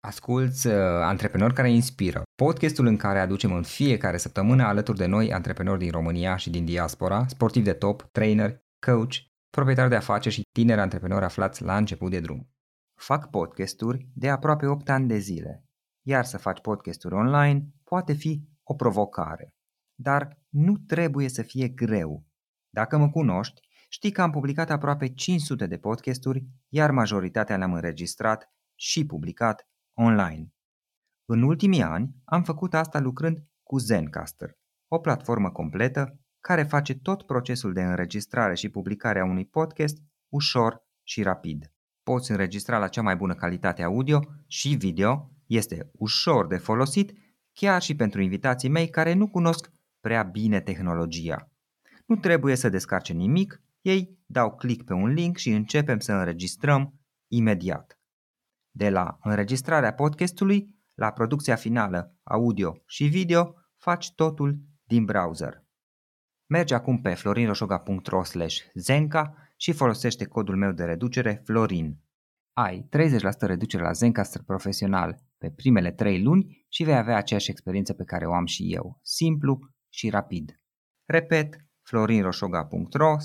Asculți uh, Antreprenori care inspiră, podcastul în care aducem în fiecare săptămână alături de noi antreprenori din România și din diaspora, sportivi de top, trainer, coach, proprietari de afaceri și tineri antreprenori aflați la început de drum. Fac podcasturi de aproape 8 ani de zile, iar să faci podcasturi online poate fi o provocare. Dar nu trebuie să fie greu. Dacă mă cunoști, știi că am publicat aproape 500 de podcasturi, iar majoritatea le-am înregistrat și publicat online. În ultimii ani am făcut asta lucrând cu Zencaster, o platformă completă care face tot procesul de înregistrare și publicare a unui podcast ușor și rapid. Poți înregistra la cea mai bună calitate audio și video, este ușor de folosit chiar și pentru invitații mei care nu cunosc prea bine tehnologia. Nu trebuie să descarce nimic, ei dau click pe un link și începem să înregistrăm imediat. De la înregistrarea podcastului la producția finală, audio și video, faci totul din browser. Mergi acum pe florinroșoga.ro zenca și folosește codul meu de reducere FLORIN. Ai 30% reducere la Zencaster profesional pe primele 3 luni și vei avea aceeași experiență pe care o am și eu, simplu și rapid. Repet, florinroșoga.ro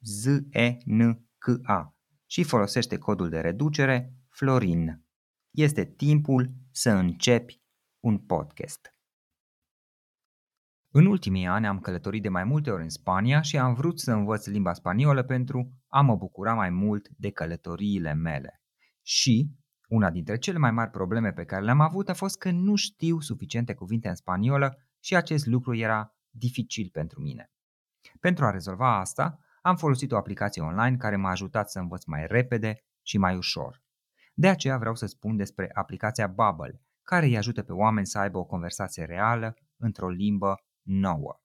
zenca și folosește codul de reducere Florin. Este timpul să începi un podcast. În ultimii ani am călătorit de mai multe ori în Spania și am vrut să învăț limba spaniolă pentru a mă bucura mai mult de călătoriile mele. Și una dintre cele mai mari probleme pe care le-am avut a fost că nu știu suficiente cuvinte în spaniolă și acest lucru era dificil pentru mine. Pentru a rezolva asta, am folosit o aplicație online care m-a ajutat să învăț mai repede și mai ușor. De aceea vreau să spun despre aplicația Bubble, care îi ajută pe oameni să aibă o conversație reală într-o limbă nouă.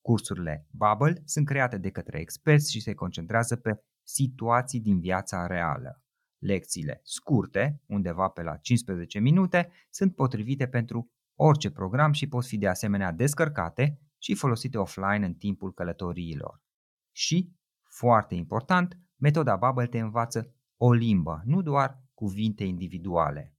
Cursurile Bubble sunt create de către experți și se concentrează pe situații din viața reală. Lecțiile scurte, undeva pe la 15 minute, sunt potrivite pentru orice program și pot fi de asemenea descărcate și folosite offline în timpul călătoriilor. Și, foarte important, metoda Bubble te învață o limbă, nu doar cuvinte individuale.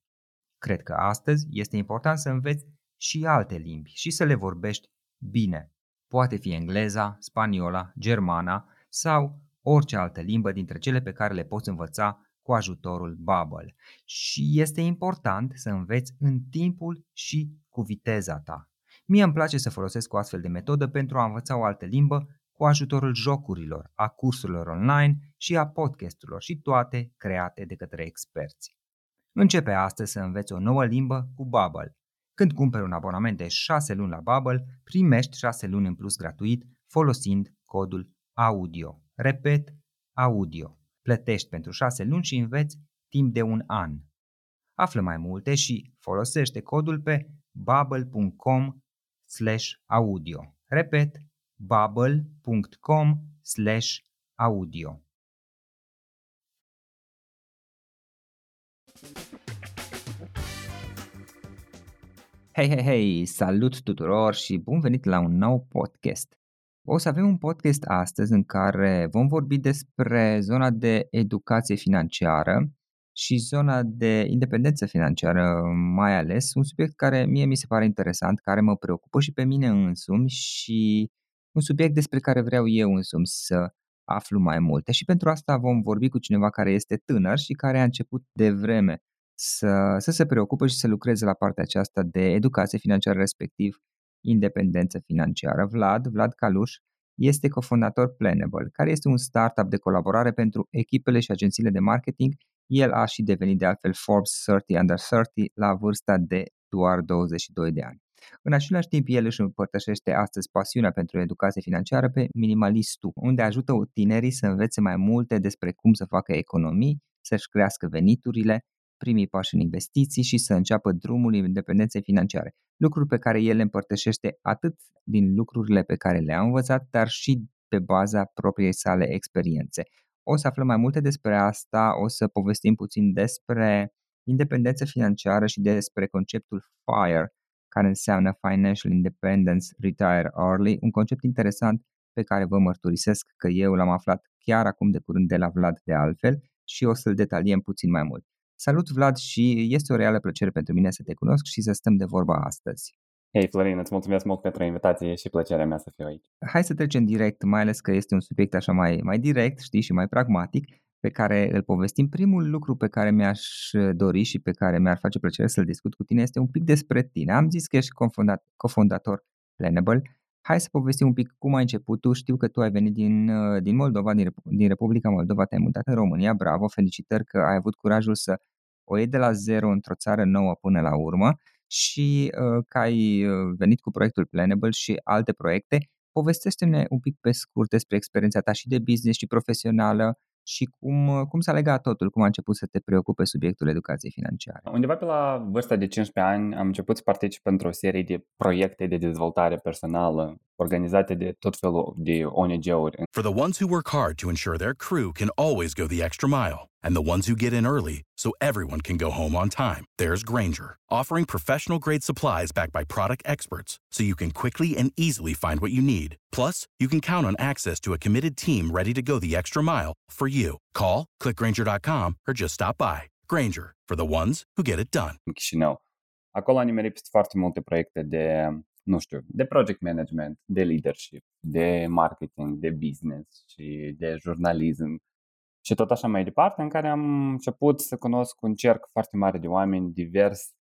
Cred că astăzi este important să înveți și alte limbi și să le vorbești bine. Poate fi engleza, spaniola, germana sau orice altă limbă dintre cele pe care le poți învăța cu ajutorul Bubble. Și este important să înveți în timpul și cu viteza ta. Mie îmi place să folosesc o astfel de metodă pentru a învăța o altă limbă cu ajutorul jocurilor, a cursurilor online și a podcasturilor și toate create de către experți. Începe astăzi să înveți o nouă limbă cu Bubble. Când cumperi un abonament de 6 luni la Bubble, primești 6 luni în plus gratuit folosind codul AUDIO. Repet, AUDIO. Plătești pentru 6 luni și înveți timp de un an. Află mai multe și folosește codul pe bubble.com audio. Repet, bubble.com audio. Hei, hei, hei, salut tuturor și bun venit la un nou podcast. O să avem un podcast astăzi în care vom vorbi despre zona de educație financiară și zona de independență financiară mai ales, un subiect care mie mi se pare interesant, care mă preocupă și pe mine însumi și un subiect despre care vreau eu însumi să aflu mai multe și pentru asta vom vorbi cu cineva care este tânăr și care a început de vreme să, să se preocupe și să lucreze la partea aceasta de educație financiară, respectiv independență financiară. Vlad, Vlad Caluș, este cofondator Planable, care este un startup de colaborare pentru echipele și agențiile de marketing. El a și devenit de altfel Forbes 30 Under 30 la vârsta de doar 22 de ani. În același timp, el își împărtășește astăzi pasiunea pentru educație financiară pe Minimalistul, unde ajută tinerii să învețe mai multe despre cum să facă economii, să-și crească veniturile, primii pași în investiții și să înceapă drumul independenței financiare. Lucruri pe care el le împărtășește atât din lucrurile pe care le-a învățat, dar și pe baza propriei sale experiențe. O să aflăm mai multe despre asta, o să povestim puțin despre independență financiară și despre conceptul FIRE, care înseamnă Financial Independence Retire Early, un concept interesant pe care vă mărturisesc că eu l-am aflat chiar acum de curând de la Vlad de altfel și o să-l detaliem puțin mai mult. Salut Vlad și este o reală plăcere pentru mine să te cunosc și să stăm de vorba astăzi. Hei Florin, îți mulțumesc mult pentru invitație și plăcerea mea să fiu aici. Hai să trecem direct, mai ales că este un subiect așa mai, mai direct, știi, și mai pragmatic, pe care îl povestim. Primul lucru pe care mi-aș dori și pe care mi-ar face plăcere să-l discut cu tine este un pic despre tine. Am zis că ești cofondator Planable. Hai să povestim un pic cum ai început tu. Știu că tu ai venit din, din Moldova, din, din Republica Moldova, te-ai mutat în România. Bravo, felicitări că ai avut curajul să o iei de la zero într-o țară nouă până la urmă și uh, că ai uh, venit cu proiectul Planable și alte proiecte. Povestește-ne un pic pe scurt despre experiența ta și de business și profesională și cum, cum s-a legat totul, cum a început să te preocupe subiectul educației financiare. Undeva pe la vârsta de 15 ani am început să particip într-o serie de proiecte de dezvoltare personală organizate de tot felul de ONG-uri. For the ones who work hard to ensure their crew can always go the extra mile and the ones who get in early so everyone can go home on time, there's Granger, offering professional grade supplies backed by product experts so you can quickly and easily find what you need. Plus, you can count on access to a committed team ready to go the extra mile for you. Call, clickgranger.com or just stop by. Granger, for the ones who get it done. În Chișinău. Acolo am nimerit foarte multe proiecte de nu știu, de project management, de leadership, de marketing, de business și de jurnalism și tot așa mai departe, în care am început să cunosc un cerc foarte mare de oameni divers,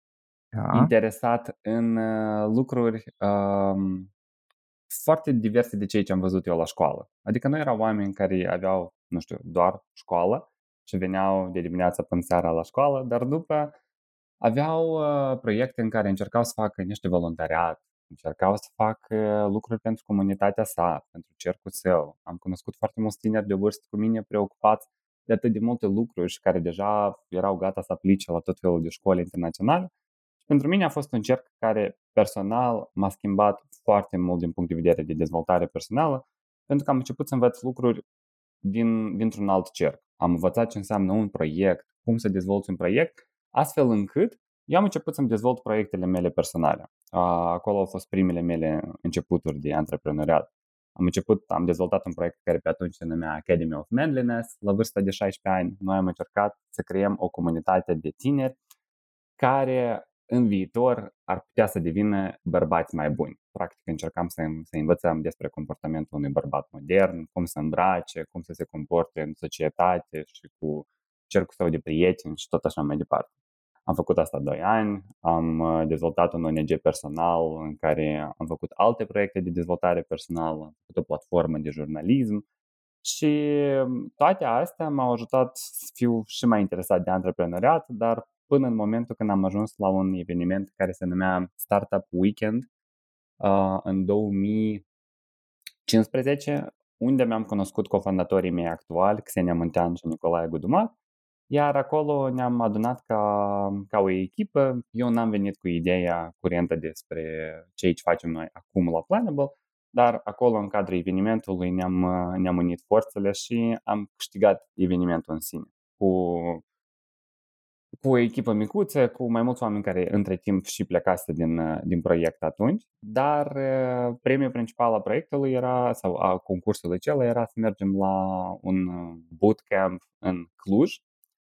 da. interesat în uh, lucruri um, foarte diverse de ceea ce am văzut eu la școală. Adică nu erau oameni care aveau, nu știu, doar școală și veneau de dimineața până seara la școală, dar după aveau uh, proiecte în care încercau să facă niște voluntariat, încercau să fac lucruri pentru comunitatea sa, pentru cercul său. Am cunoscut foarte mulți tineri de vârstă cu mine preocupați de atât de multe lucruri și care deja erau gata să aplice la tot felul de școli internaționale. Și pentru mine a fost un cerc care personal m-a schimbat foarte mult din punct de vedere de dezvoltare personală, pentru că am început să învăț lucruri din, dintr-un alt cerc. Am învățat ce înseamnă un proiect, cum să dezvolți un proiect, astfel încât eu am început să-mi dezvolt proiectele mele personale. Acolo au fost primele mele începuturi de antreprenoriat. Am început, am dezvoltat un proiect care pe atunci se numea Academy of Manliness. La vârsta de 16 ani, noi am încercat să creăm o comunitate de tineri care în viitor ar putea să devină bărbați mai buni. Practic încercam să, să învățăm despre comportamentul unui bărbat modern, cum să îmbrace, cum să se comporte în societate și cu cercul său de prieteni și tot așa mai departe. Am făcut asta 2 ani, am uh, dezvoltat un ONG personal în care am făcut alte proiecte de dezvoltare personală, am făcut o platformă de jurnalism și um, toate astea m-au ajutat să fiu și mai interesat de antreprenoriat, dar până în momentul când am ajuns la un eveniment care se numea Startup Weekend uh, în 2015, unde mi-am cunoscut cofondatorii mei actuali, Xenia Muntean și Nicolae Gudumat, iar acolo ne-am adunat ca, ca o echipă. Eu n-am venit cu ideea curentă despre ce ce facem noi acum la Planable, dar acolo, în cadrul evenimentului, ne-am, ne-am unit forțele și am câștigat evenimentul în sine. Cu, cu o echipă micuță, cu mai mulți oameni care între timp și plecase din, din proiect atunci, dar premiul principal al proiectului era, sau a concursului acela era să mergem la un bootcamp în Cluj,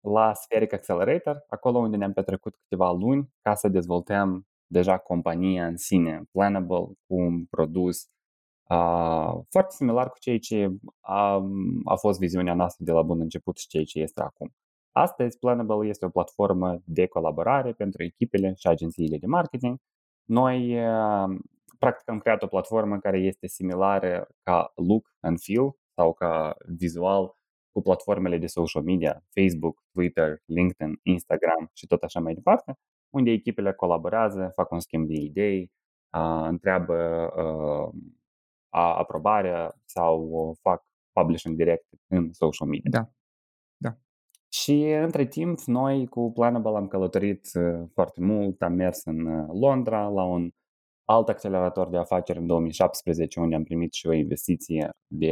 la Spheric Accelerator, acolo unde ne-am petrecut câteva luni ca să dezvoltăm deja compania în sine, Planable, cu un produs uh, foarte similar cu ceea ce a, a fost viziunea noastră de la bun început și ceea ce este acum. Astăzi, Planable este o platformă de colaborare pentru echipele și agențiile de marketing. Noi, uh, practic, am creat o platformă care este similară ca look and feel sau ca vizual cu platformele de social media, Facebook, Twitter, LinkedIn, Instagram și tot așa mai departe, unde echipele colaborează, fac un schimb de idei, întreabă aprobarea sau fac publishing direct în social media. Da. da. Și între timp, noi cu Planable am călătorit foarte mult, am mers în Londra la un alt accelerator de afaceri în 2017, unde am primit și o investiție de 120.000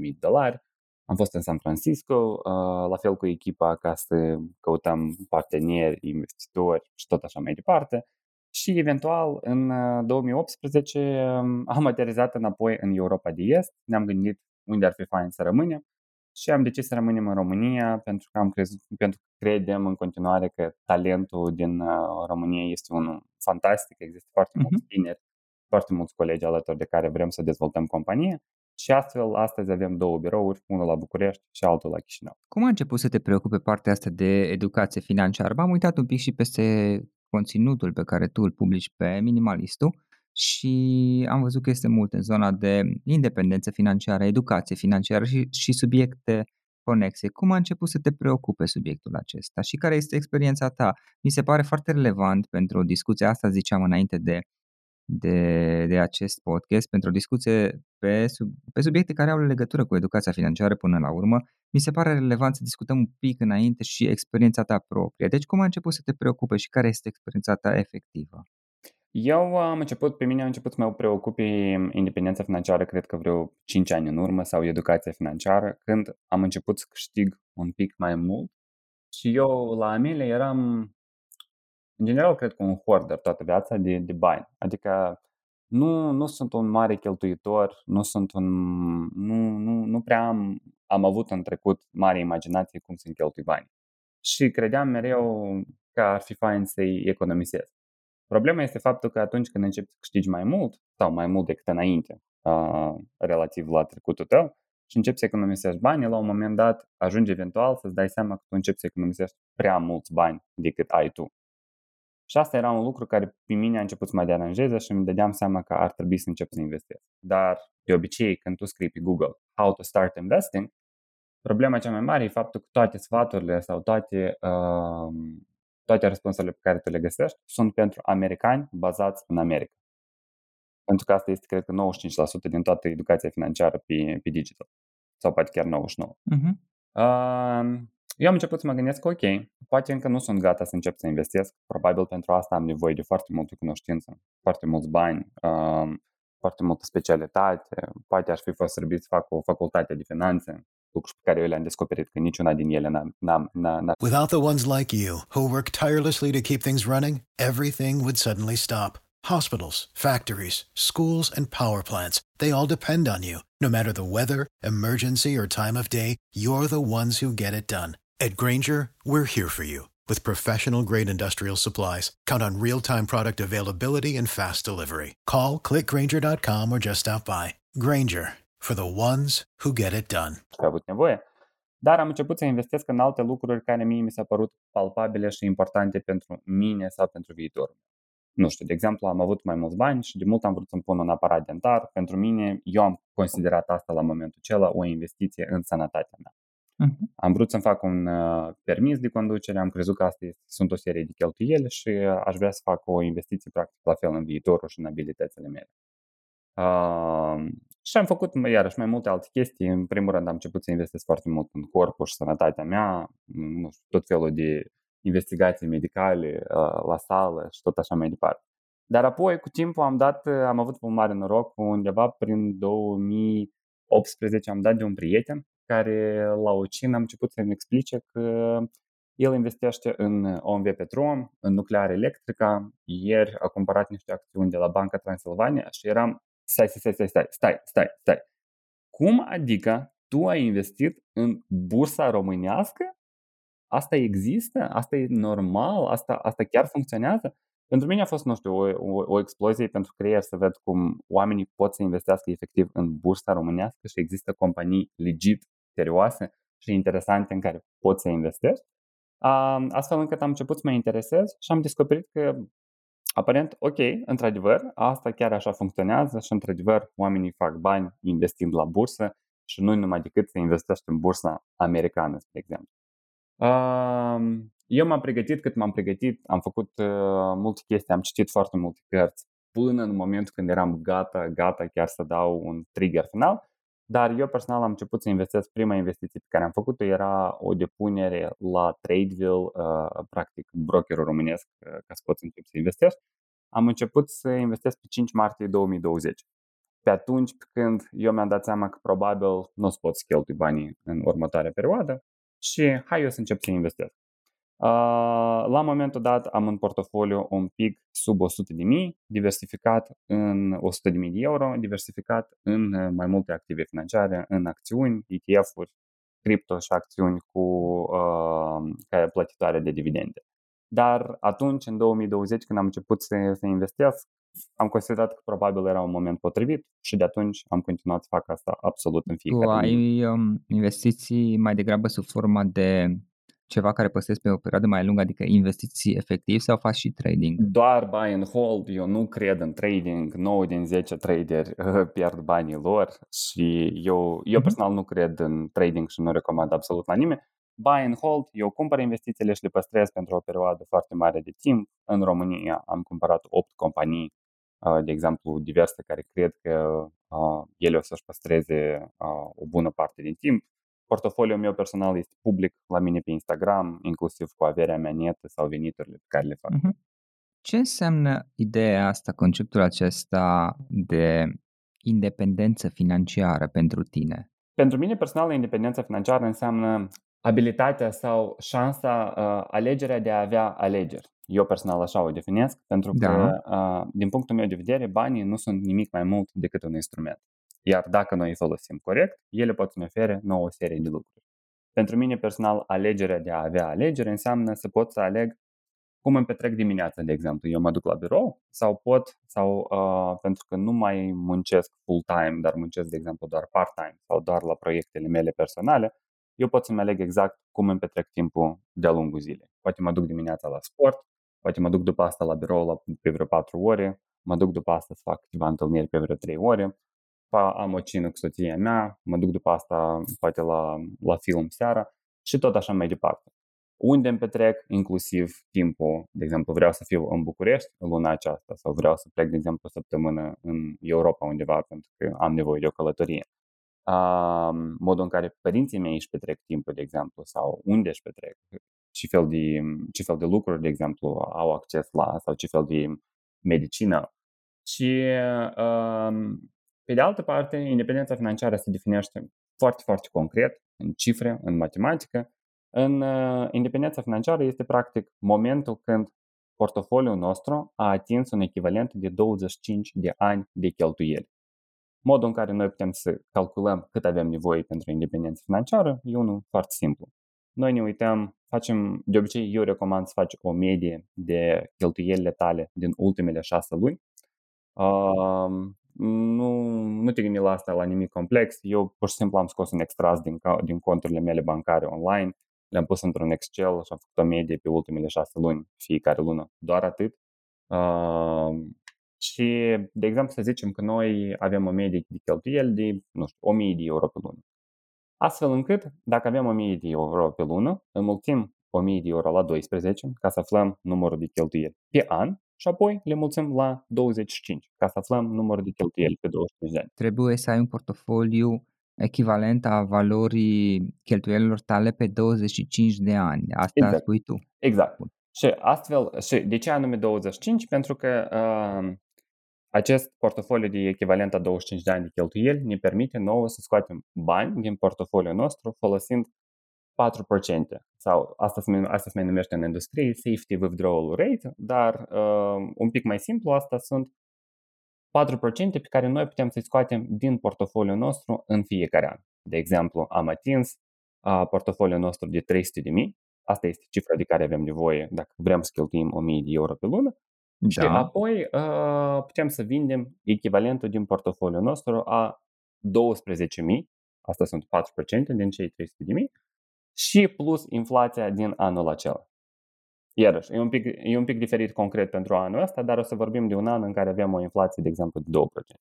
de dolari am fost în San Francisco, uh, la fel cu echipa ca să căutăm parteneri, investitori și tot așa mai departe. Și eventual în 2018 uh, um, am aterizat înapoi în Europa de Est, ne-am gândit unde ar fi fain să rămânem și am decis să rămânem în România pentru că am crezut, pentru că credem în continuare că talentul din uh, România este unul fantastic, există foarte uh-huh. mulți tineri, foarte mulți colegi alături de care vrem să dezvoltăm companie și astfel astăzi avem două birouri, unul la București și altul la Chișinău. Cum a început să te preocupe partea asta de educație financiară? M-am uitat un pic și peste conținutul pe care tu îl publici pe Minimalistul și am văzut că este mult în zona de independență financiară, educație financiară și, și subiecte conexe. Cum a început să te preocupe subiectul acesta și care este experiența ta? Mi se pare foarte relevant pentru o discuție, asta ziceam înainte de, de, de acest podcast, pentru o discuție pe, sub, pe subiecte care au legătură cu educația financiară până la urmă. Mi se pare relevant să discutăm un pic înainte și experiența ta proprie. Deci cum a început să te preocupe și care este experiența ta efectivă? Eu am început, pe mine a început să mă preocupe independența financiară, cred că vreo 5 ani în urmă, sau educația financiară, când am început să câștig un pic mai mult. Și eu la Amelia eram, în general, cred că un hoarder toată viața de, de bani. Adică nu, nu sunt un mare cheltuitor, nu sunt un, nu, nu, nu prea am, am avut în trecut mare imaginație cum să-mi cheltui bani. Și credeam mereu că ar fi fain să-i economisesc. Problema este faptul că atunci când începi să câștigi mai mult sau mai mult decât înainte, uh, relativ la trecutul tău, și începi să economisești bani, la un moment dat ajungi eventual să-ți dai seama că tu începi să economisești prea mulți bani decât ai tu. Și asta era un lucru care pe mine a început să mă deranjeze și îmi dădeam seama că ar trebui să încep să investesc. Dar, de obicei, când tu scrii pe Google How to start investing, problema cea mai mare e faptul că toate sfaturile sau toate uh, toate răspunsurile pe care tu le găsești sunt pentru americani bazați în America. Pentru că asta este, cred că, 95% din toată educația financiară pe, pe digital. Sau poate chiar 99%. Uh-huh. Uh, eu am început să mă gândesc că, ok, poate încă nu sunt gata să încep să investesc. Probabil pentru asta am nevoie de foarte multă cunoștință, foarte mulți bani, uh, foarte multă specialitate. Poate aș fi fost servit să fac o facultate de finanțe lucruri pe care eu le-am descoperit că niciuna din ele n-a, n-a, n-a, n-a... Without the ones like you, who work tirelessly to keep things running, everything would suddenly stop. Hospitals, factories, schools, and power plants, they all depend on you. No matter the weather, emergency, or time of day, you're the ones who get it done. At Granger, we're here for you. With professional grade industrial supplies, count on real time product availability and fast delivery. Call clickgranger.com or just stop by. Granger for the ones who get it done. Că avut nevoie. Dar am început să investesc în alte lucruri care mie mi s-au părut palpabile și importante pentru mine sau pentru viitor. Nu știu, de exemplu, am avut mai mulți bani și de mult am vrut să-mi pun un aparat dentar. Pentru mine, eu am considerat asta la momentul acela o investiție în sănătatea mea. Uh-huh. Am vrut să-mi fac un uh, permis de conducere, am crezut că asta este, sunt o serie de cheltuieli și uh, aș vrea să fac o investiție practic la fel în viitorul și în abilitățile mele. Uh, și am făcut iarăși mai multe alte chestii. În primul rând am început să investesc foarte mult în corpul și sănătatea mea, nu știu, tot felul de investigații medicale uh, la sală și tot așa mai departe. Dar apoi, cu timpul, am dat, am avut un mare noroc, undeva prin 2018 am dat de un prieten care la o cină am început să-mi explice că el investește în OMV Petrom, în nuclear electrică. Ieri a cumpărat niște acțiuni de la Banca Transilvania și eram stai, stai, stai, stai, stai, stai, stai. Cum adică tu ai investit în bursa românească? Asta există? Asta e normal? Asta, asta chiar funcționează? Pentru mine a fost, nu știu, o, o, o explozie pentru creier să ved cum oamenii pot să investească efectiv în bursa românească și există companii legit, serioase și interesante în care pot să investești. Astfel încât am început să mă interesez și am descoperit că Aparent, ok, într-adevăr, asta chiar așa funcționează și într-adevăr oamenii fac bani investind la bursă și nu numai decât să investești în bursa americană, spre exemplu. Eu m-am pregătit cât m-am pregătit, am făcut uh, multe chestii, am citit foarte multe cărți până în momentul când eram gata, gata chiar să dau un trigger final, dar eu personal am început să investesc, prima investiție pe care am făcut-o era o depunere la Tradeville, uh, practic brokerul românesc, uh, ca să poți începi să investești. Am început să investesc pe 5 martie 2020. Pe atunci când eu mi-am dat seama că probabil nu o să pot să cheltui banii în următoarea perioadă și hai eu să încep să investesc. La momentul dat am în portofoliu un pic sub 100 de mii, diversificat în 100 de euro, diversificat în mai multe active financiare, în acțiuni, ETF-uri, cripto și acțiuni cu uh, ca plătitoare de dividende. Dar atunci, în 2020, când am început să, să investesc, am considerat că probabil era un moment potrivit și de atunci am continuat să fac asta absolut în fiecare Tu ai um, investiții mai degrabă sub forma de ceva care păstrezi pe o perioadă mai lungă, adică investiții efectiv sau faci și trading? Doar buy and hold, eu nu cred în trading, 9 din 10 traderi pierd banii lor și eu, eu mhm. personal nu cred în trading și nu recomand absolut la nimeni. Buy and hold, eu cumpăr investițiile și le păstrez pentru o perioadă foarte mare de timp. În România am cumpărat 8 companii, uh, de exemplu, diverse care cred că uh, ele o să-și păstreze uh, o bună parte din timp Portofoliul meu personal este public la mine pe Instagram, inclusiv cu averea mea netă sau veniturile pe care le fac. Uh-huh. Ce înseamnă ideea asta, conceptul acesta de independență financiară pentru tine? Pentru mine personal, independența financiară înseamnă abilitatea sau șansa, uh, alegerea de a avea alegeri. Eu personal așa o definesc, pentru că, da. uh, din punctul meu de vedere, banii nu sunt nimic mai mult decât un instrument. Iar dacă noi îi folosim corect, ele pot să ne ofere nouă o serie de lucruri. Pentru mine personal, alegerea de a avea alegere înseamnă să pot să aleg cum îmi petrec dimineața, de exemplu. Eu mă duc la birou sau pot, sau uh, pentru că nu mai muncesc full-time, dar muncesc, de exemplu, doar part-time sau doar la proiectele mele personale, eu pot să-mi aleg exact cum îmi petrec timpul de-a lungul zilei. Poate mă duc dimineața la sport, poate mă duc după asta la birou la, pe vreo 4 ore, mă duc după asta să fac câteva întâlniri pe vreo 3 ore, am o cină cu soția mea, mă duc după asta poate la, la film seara și tot așa mai departe. Unde îmi petrec inclusiv timpul, de exemplu, vreau să fiu în București luna aceasta sau vreau să plec, de exemplu, o săptămână în Europa undeva pentru că am nevoie de o călătorie. Uh, modul în care părinții mei își petrec timpul, de exemplu, sau unde își petrec, ce fel de, ce fel de lucruri, de exemplu, au acces la sau ce fel de medicină. Și uh, pe de altă parte, independența financiară se definește foarte, foarte concret, în cifre, în matematică. În uh, independența financiară este practic momentul când portofoliul nostru a atins un echivalent de 25 de ani de cheltuieli. Modul în care noi putem să calculăm cât avem nevoie pentru independență financiară e unul foarte simplu. Noi ne uităm, facem, de obicei eu recomand să faci o medie de cheltuielile tale din ultimele șase luni. Uh, nu, nu te gândi la asta, la nimic complex. Eu pur și simplu am scos un extras din, din conturile mele bancare online, le-am pus într-un Excel și am făcut o medie pe ultimele șase luni, fiecare lună. Doar atât. Uh, și, de exemplu, să zicem că noi avem o medie de cheltuieli de, nu știu, 1000 de euro pe lună. Astfel încât, dacă avem 1000 de euro pe lună, înmulțim 1000 de euro la 12 ca să aflăm numărul de cheltuieli pe an și apoi le mulțim la 25 ca să aflăm numărul de cheltuieli pe 25 de ani. Trebuie să ai un portofoliu echivalent a valorii cheltuielilor tale pe 25 de ani. Asta exact. spui tu. Exact. Și astfel, și de ce anume 25? Pentru că uh, acest portofoliu de echivalent a 25 de ani de cheltuieli ne permite nouă să scoatem bani din portofoliul nostru folosind 4% sau asta se, asta se mai numește în industrie safety withdrawal rate, dar uh, un pic mai simplu asta sunt 4% pe care noi putem să-i scoatem din portofoliul nostru în fiecare an. De exemplu, am atins uh, portofoliul nostru de 300 de mii, asta este cifra de care avem nevoie dacă vrem să cheltuim 1000 de euro pe lună, da. și apoi uh, putem să vindem echivalentul din portofoliul nostru a 12.000, asta sunt 4% din cei 300 de mii, și plus inflația din anul acela. Iarăși, e un, pic, e un pic diferit concret pentru anul ăsta, dar o să vorbim de un an în care avem o inflație, de exemplu, de 2%.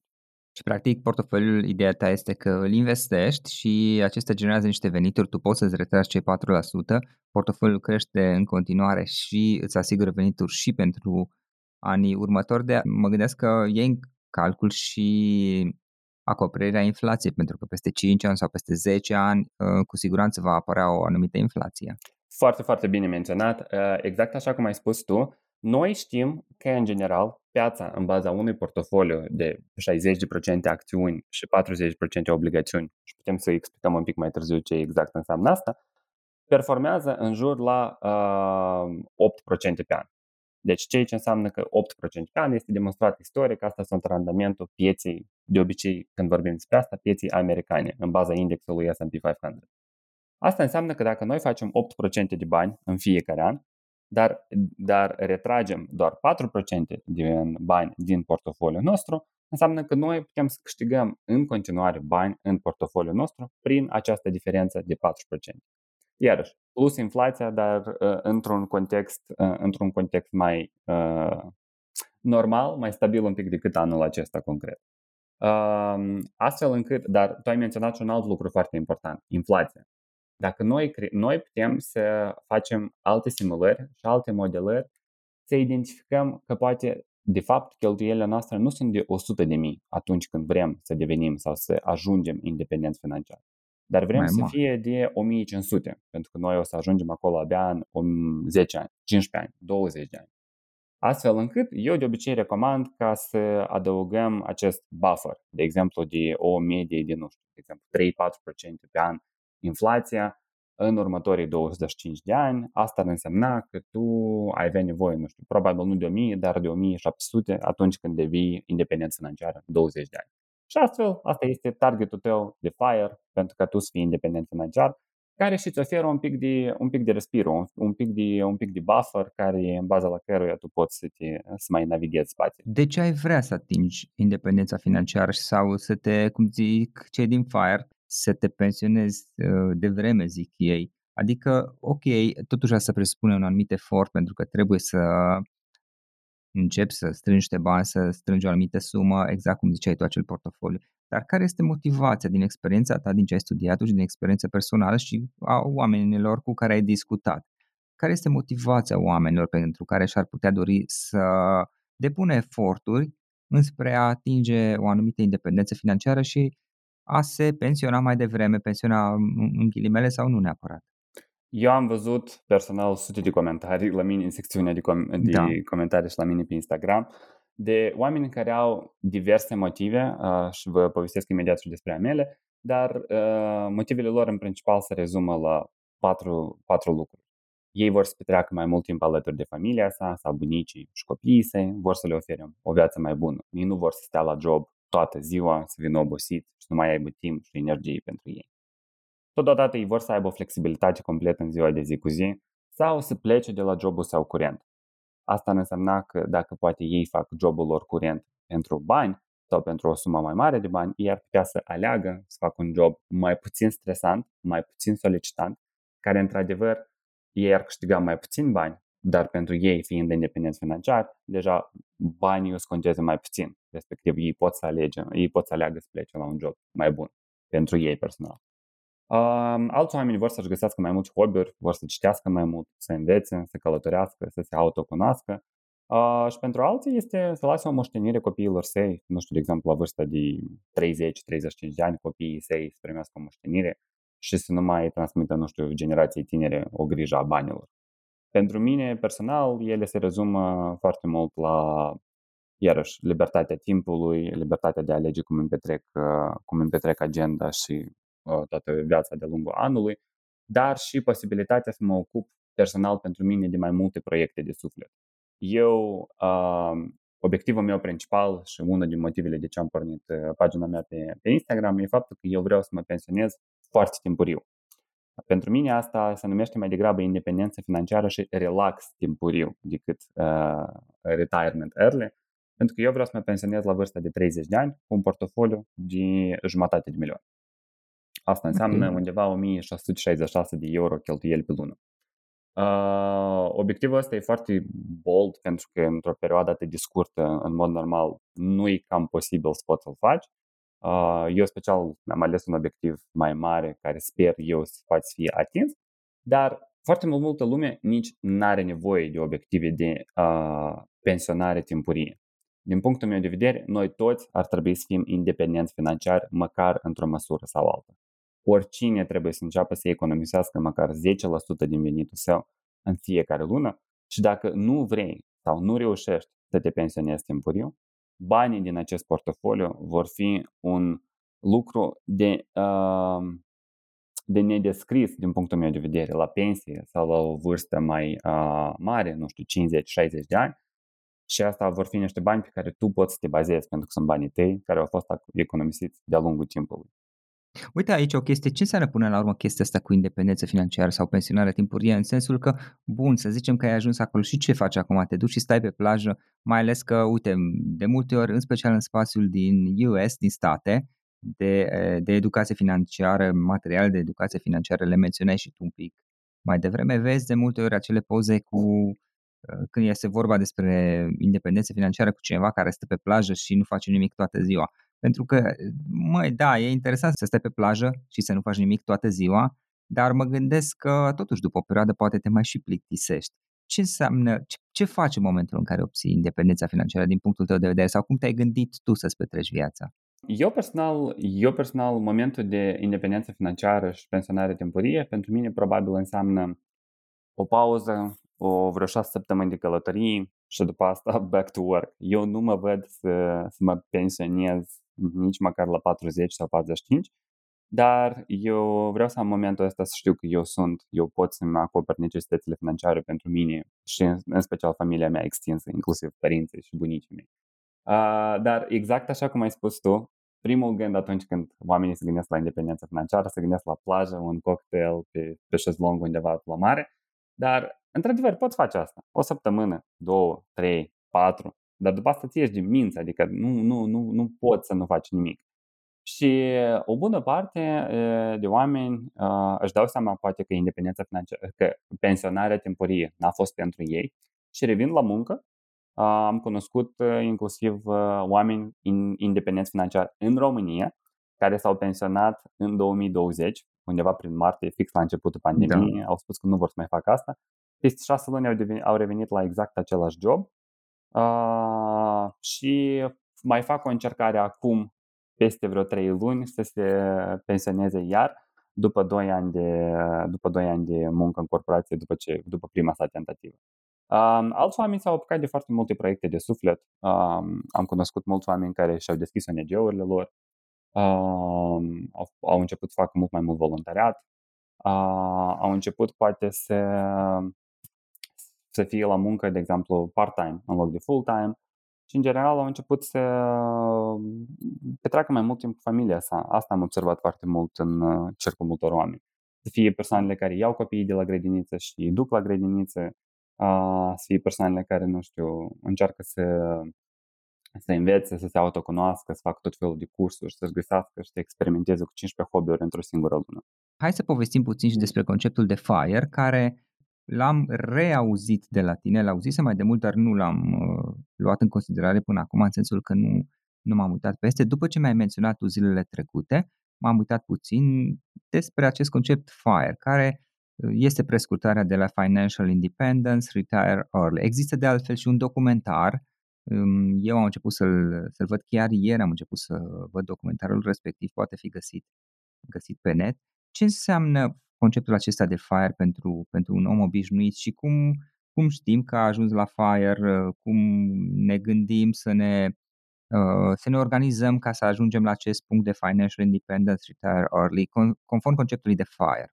Și practic portofoliul, ideea ta este că îl investești și acesta generează niște venituri, tu poți să-ți retragi cei 4%, portofoliul crește în continuare și îți asigură venituri și pentru anii următori. De mă gândesc că e în calcul și acoperirea inflației, pentru că peste 5 ani sau peste 10 ani uh, cu siguranță va apărea o anumită inflație. Foarte, foarte bine menționat. Uh, exact așa cum ai spus tu, noi știm că, în general, piața în baza unui portofoliu de 60% acțiuni și 40% obligațiuni, și putem să explicăm un pic mai târziu ce exact înseamnă asta, performează în jur la uh, 8% pe an. Deci ceea ce înseamnă că 8% pe an este demonstrat istoric, asta sunt randamentul pieței, de obicei când vorbim despre asta, pieței americane, în baza indexului S&P 500. Asta înseamnă că dacă noi facem 8% de bani în fiecare an, dar, dar retragem doar 4% din bani din portofoliul nostru, înseamnă că noi putem să câștigăm în continuare bani în portofoliul nostru prin această diferență de 4%. Iarăși, plus inflația, dar uh, într-un context, uh, într-un context mai uh, normal, mai stabil un pic decât anul acesta concret. Uh, astfel încât, dar tu ai menționat și un alt lucru foarte important, inflația. Dacă noi, noi putem să facem alte simulări și alte modelări, să identificăm că poate, de fapt, cheltuielile noastre nu sunt de 100 de mii atunci când vrem să devenim sau să ajungem independenți financiar. Dar vrem Mai să mare. fie de 1500, pentru că noi o să ajungem acolo abia în 10 ani, 15 ani, 20 de ani. Astfel încât eu de obicei recomand ca să adăugăm acest buffer, de exemplu de o medie de, nu știu, de exemplu 3-4% pe an inflația în următorii 25 de ani, asta ar însemna că tu ai avea nevoie, nu știu, probabil nu de 1000, dar de 1700 atunci când devii independent financiar în 20 de ani. Și astfel, asta este targetul tău de FIRE pentru ca tu să fii independent financiar, care și îți oferă un pic de, un pic de respiro, un, un, pic de, un pic de buffer care, în baza la căruia tu poți să, te, să mai navighezi spațiul. De ce ai vrea să atingi independența financiară sau să te, cum zic, cei din FIRE, să te pensionezi uh, de vreme, zic ei. Adică, ok, totuși asta presupune un anumit efort pentru că trebuie să începi să strângi niște bani, să strângi o anumită sumă, exact cum ziceai tu, acel portofoliu. Dar care este motivația din experiența ta, din ce ai studiat și din experiența personală și a oamenilor cu care ai discutat? Care este motivația oamenilor pentru care și-ar putea dori să depună eforturi înspre a atinge o anumită independență financiară și a se pensiona mai devreme, pensiona în ghilimele sau nu neapărat. Eu am văzut personal sute de comentarii la mine în secțiunea de, com- de da. comentarii și la mine pe Instagram de oameni care au diverse motive uh, și vă povestesc imediat și despre mele, dar uh, motivele lor în principal se rezumă la patru, patru lucruri. Ei vor să petreacă mai mult timp alături de familia sa sau bunicii și copiii săi, vor să le ofere o viață mai bună. Ei nu vor să stea la job toată ziua, să vină obosit și să nu mai aibă timp și energie pentru ei. Totodată ei vor să aibă o flexibilitate completă în ziua de zi cu zi sau să plece de la jobul sau curent. Asta însemna că dacă poate ei fac jobul lor curent pentru bani sau pentru o sumă mai mare de bani, ei ar putea să aleagă să facă un job mai puțin stresant, mai puțin solicitant, care într-adevăr ei ar câștiga mai puțin bani, dar pentru ei, fiind independenți financiar, deja banii o sconteze mai puțin. Respectiv, ei pot să alege, ei pot să aleagă să plece la un job mai bun pentru ei personal. Um, alți oameni vor să-și găsească mai multe hobby-uri, vor să citească mai mult, să învețe, să călătorească, să se autocunoască. Uh, și pentru alții este să lase o moștenire copiilor săi, nu știu, de exemplu, la vârsta de 30-35 de ani, copiii săi să primească o moștenire și să nu mai transmită, nu știu, generației tinere o grijă a banilor. Pentru mine, personal, ele se rezumă foarte mult la, iarăși, libertatea timpului, libertatea de a alege cum îmi petrec, uh, cum îmi petrec agenda și uh, toată viața de lungul anului, dar și posibilitatea să mă ocup personal pentru mine de mai multe proiecte de suflet. Eu, uh, obiectivul meu principal și unul din motivele de ce am pornit uh, pagina mea pe, pe Instagram e faptul că eu vreau să mă pensionez foarte timpuriu. Pentru mine asta se numește mai degrabă independență financiară și relax timpuriu decât uh, retirement early, pentru că eu vreau să mă pensionez la vârsta de 30 de ani cu un portofoliu de jumătate de milion. Asta înseamnă okay. undeva 1666 de euro cheltuieli pe lună. Uh, obiectivul ăsta e foarte bold pentru că într-o perioadă atât de scurtă, în mod normal, nu e cam posibil să poți să-l faci. Eu special mi-am ales un obiectiv mai mare care sper eu să poate să fie atins, dar foarte mult multă lume nici nu are nevoie de obiective de uh, pensionare timpurie. Din punctul meu de vedere, noi toți ar trebui să fim independenți financiar, măcar într-o măsură sau alta. Oricine trebuie să înceapă să economisească măcar 10% din venitul său în fiecare lună și dacă nu vrei sau nu reușești să te pensionezi timpuriu, banii din acest portofoliu vor fi un lucru de, uh, de nedescris din punctul meu de vedere la pensie sau la o vârstă mai uh, mare, nu știu, 50-60 de ani. Și asta vor fi niște bani pe care tu poți să te bazezi pentru că sunt banii tăi care au fost economisiți de-a lungul timpului. Uite aici o chestie, ce înseamnă până la urmă chestia asta cu independență financiară sau pensionare timpurie, în sensul că, bun, să zicem că ai ajuns acolo și ce faci acum? Te duci și stai pe plajă, mai ales că, uite, de multe ori, în special în spațiul din US, din state, de, de educație financiară, materiale de educație financiară, le menționai și tu un pic mai devreme, vezi de multe ori acele poze cu când este vorba despre independență financiară cu cineva care stă pe plajă și nu face nimic toată ziua. Pentru că, măi, da, e interesant să stai pe plajă și să nu faci nimic toată ziua, dar mă gândesc că totuși după o perioadă poate te mai și plictisești. Ce înseamnă, ce, ce faci în momentul în care obții independența financiară din punctul tău de vedere sau cum te-ai gândit tu să-ți petreci viața? Eu personal, eu personal, momentul de independență financiară și pensionare timpurie, pentru mine probabil înseamnă o pauză, o vreo șase săptămâni de călătorie și după asta back to work. Eu nu mă văd să, să mă pensionez nici măcar la 40 sau 45, dar eu vreau să am momentul ăsta să știu că eu sunt, eu pot să-mi acopăr necesitățile financiare pentru mine și în, în special familia mea extinsă, inclusiv părinții și bunicii mei. Uh, dar exact așa cum ai spus tu, primul gând atunci când oamenii se gândesc la independență financiară, se gândesc la plajă, un cocktail pe, pe șezlong undeva la mare, dar într-adevăr poți face asta. O săptămână, două, trei, patru, dar după asta ți ieși din minți, adică nu, nu, nu, nu poți să nu faci nimic. Și o bună parte de oameni își dau seama poate că independența financiară, că pensionarea timpurie n-a fost pentru ei și revin la muncă. Am cunoscut inclusiv oameni independenți financiar în România care s-au pensionat în 2020, undeva prin martie, fix la începutul pandemiei, da. au spus că nu vor să mai facă asta. Peste șase luni au, devenit, au revenit la exact același job uh, și mai fac o încercare acum peste vreo 3 luni să se pensioneze iar după 2 ani de, după 2 ani de muncă în corporație, după, ce, după prima sa tentativă. Um, alți oameni s-au apucat de foarte multe proiecte de suflet. Um, am cunoscut mulți oameni care și-au deschis ONG-urile lor, um, au, au început să facă mult mai mult voluntariat, uh, au început poate să, să fie la muncă, de exemplu, part-time în loc de full-time și în general au început să petreacă mai mult timp cu familia sa. Asta am observat foarte mult în uh, cercul multor oameni. Să fie persoanele care iau copiii de la grădiniță și îi duc la grădiniță, uh, să fie persoanele care, nu știu, încearcă să să învețe, să se autocunoască, să facă tot felul de cursuri, să-și găsească și să experimenteze cu 15 hobby-uri într-o singură lună. Hai să povestim puțin și despre conceptul de FIRE, care l-am reauzit de la tine, l-auzisem mai de mult, dar nu l-am uh, luat în considerare până acum, în sensul că nu, nu m-am uitat peste. După ce mi-ai menționat tu zilele trecute, m-am uitat puțin despre acest concept FIRE, care uh, este prescurtarea de la Financial Independence, Retire Early. Există de altfel și un documentar eu am început să-l, să-l văd chiar ieri, am început să văd documentarul respectiv, poate fi găsit, găsit pe net. Ce înseamnă conceptul acesta de FIRE pentru, pentru un om obișnuit și cum, cum știm că a ajuns la FIRE, cum ne gândim să ne, să ne organizăm ca să ajungem la acest punct de financial independence retire early, conform conceptului de FIRE.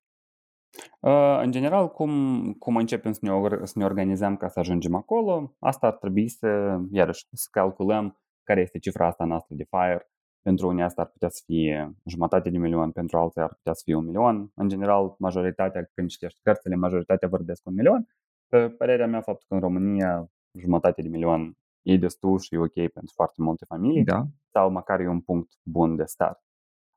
Uh, în general, cum, cum începem să ne, să ne organizăm ca să ajungem acolo, asta ar trebui să, iarăși, să calculăm care este cifra asta noastră de FIRE. Pentru unii asta ar putea să fie jumătate de milion, pentru alții ar putea să fie un milion. În general, majoritatea, când citești cărțile, majoritatea vorbesc un milion. Pe părerea mea, faptul că în România jumătate de milion e destul și e ok pentru foarte multe familii, da. sau măcar e un punct bun de start.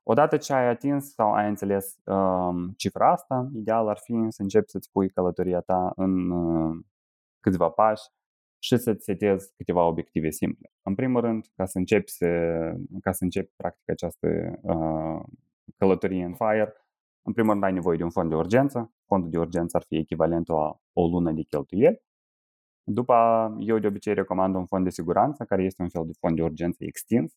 Odată ce ai atins sau ai înțeles um, cifra asta, ideal ar fi să începi să-ți pui călătoria ta în uh, câțiva pași și să-ți setezi câteva obiective simple. În primul rând, ca să începi, să, ca să începi practic această uh, călătorie în FIRE, în primul rând ai nevoie de un fond de urgență. Fondul de urgență ar fi echivalentul a o lună de cheltuieli. După, eu de obicei recomand un fond de siguranță, care este un fel de fond de urgență extins.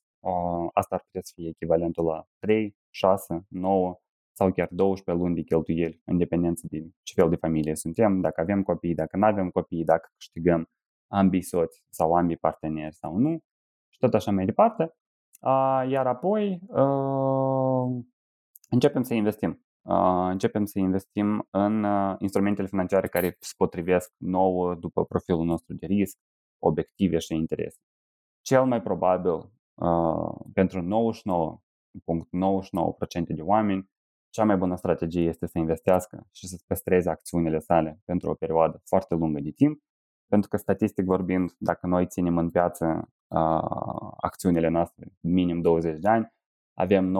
Asta ar putea să fie echivalentul la 3, 6, 9 sau chiar 12 luni de cheltuieli, în dependență de ce fel de familie suntem, dacă avem copii, dacă nu avem copii, dacă câștigăm ambii soți sau ambii parteneri sau nu și tot așa mai departe. Iar apoi începem să investim începem să investim în instrumentele financiare care se potrivesc nouă după profilul nostru de risc, obiective și interese. Cel mai probabil pentru de oameni, cea mai bună strategie este să investească și să păstreze acțiunile sale pentru o perioadă foarte lungă de timp, pentru că statistic vorbind, dacă noi ținem în piață uh, acțiunile noastre minim 20 de ani, avem 99.99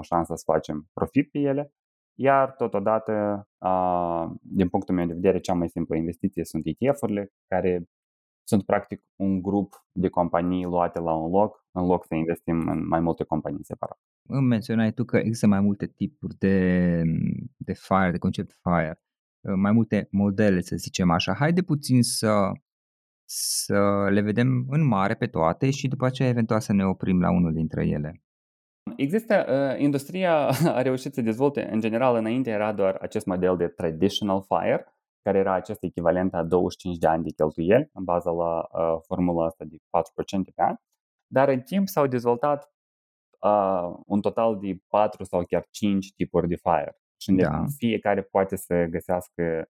șansa să facem profit pe ele, iar totodată, uh, din punctul meu de vedere, cea mai simplă investiție sunt ETF-urile, care sunt practic un grup de companii luate la un loc, în loc să investim în mai multe companii separate. Îmi menționai tu că există mai multe tipuri de, de FIRE, de concept FIRE, mai multe modele, să zicem așa. Haide puțin să, să le vedem în mare pe toate și după aceea eventual să ne oprim la unul dintre ele. Există, uh, industria a reușit să dezvolte, în general, înainte era doar acest model de traditional fire, care era acest echivalent a 25 de ani de cheltuieli, în baza la uh, formula asta de 4% pe an, dar în timp s-au dezvoltat uh, un total de 4 sau chiar 5 tipuri de fire și da. fiecare poate să găsească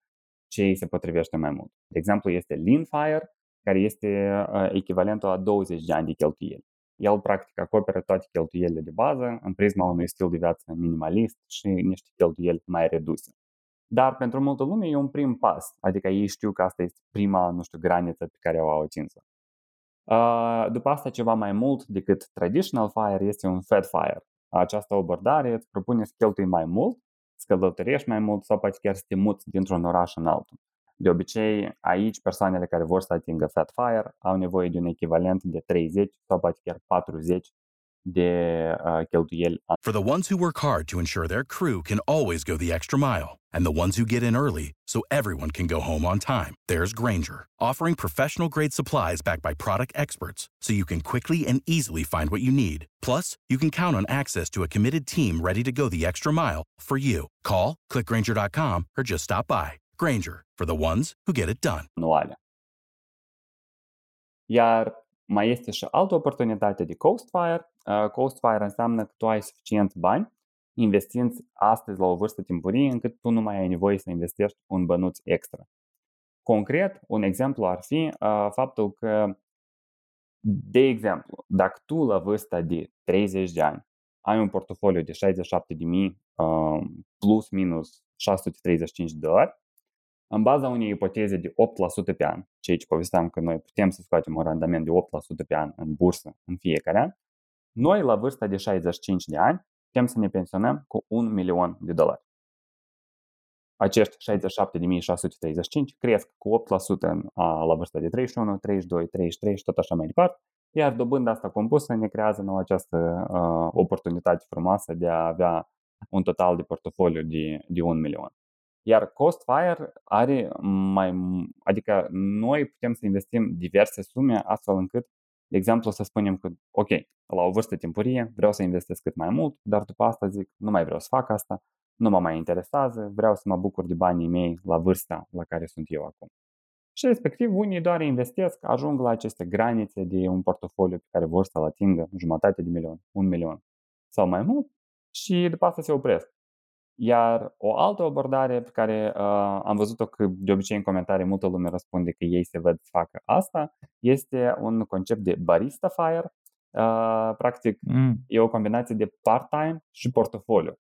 ce îi se potrivește mai mult. De exemplu, este Lean Fire, care este uh, echivalentul a 20 de ani de cheltuieli. El practic acoperă toate cheltuielile de bază în prisma unui stil de viață minimalist și niște cheltuieli mai reduse. Dar pentru multă lume e un prim pas, adică ei știu că asta este prima, nu știu, graniță pe care au atins-o. Uh, după asta ceva mai mult decât traditional fire este un fed fire. Această abordare îți propune să cheltui mai mult, să călătorești mai mult sau poate chiar să te muți dintr-un oraș în altul. De obicei, aici persoanele care vor să atingă fat fire au nevoie de un echivalent de 30 sau poate chiar 40 de uh, cheltuieli. For the ones who work hard to ensure their crew can always go the extra mile and the ones who get in early so everyone can go home on time, there's Granger, offering professional grade supplies backed by product experts so you can quickly and easily find what you need. Plus, you can count on access to a committed team ready to go the extra mile for you. Call, clickgranger.com, or just stop by. Granger, for the ones who get it done. Anuale. Iar mai este și altă oportunitate de Coast Fire. Uh, Coast Fire înseamnă că tu ai suficient bani investind astăzi la o vârstă timpurie încât tu nu mai ai nevoie să investești un bănuț extra. Concret, un exemplu ar fi uh, faptul că, de exemplu, dacă tu la vârsta de 30 de ani ai un portofoliu de 67.000 uh, plus minus 635 de dolari, în baza unei ipoteze de 8% pe an, ceea ce povesteam că noi putem să scoatem un randament de 8% pe an în bursă în fiecare an, noi la vârsta de 65 de ani putem să ne pensionăm cu 1 milion de dolari. Acești 67.635 cresc cu 8% în, a, la vârsta de 31, 32, 33 și tot așa mai departe, iar dobânda asta compusă ne creează nouă această uh, oportunitate frumoasă de a avea un total de portofoliu de, de 1 milion. Iar Costfire are mai, adică noi putem să investim diverse sume astfel încât, de exemplu, să spunem că, ok, la o vârstă timpurie vreau să investesc cât mai mult, dar după asta zic, nu mai vreau să fac asta, nu mă mai interesează, vreau să mă bucur de banii mei la vârsta la care sunt eu acum. Și respectiv, unii doar investesc, ajung la aceste granițe de un portofoliu pe care vor să-l atingă jumătate de milion, un milion sau mai mult și după asta se opresc. Iar o altă abordare pe care uh, am văzut-o că de obicei în comentarii multă lume răspunde că ei se văd să facă asta, este un concept de barista fire. Uh, practic, mm. e o combinație de part-time și portofoliu.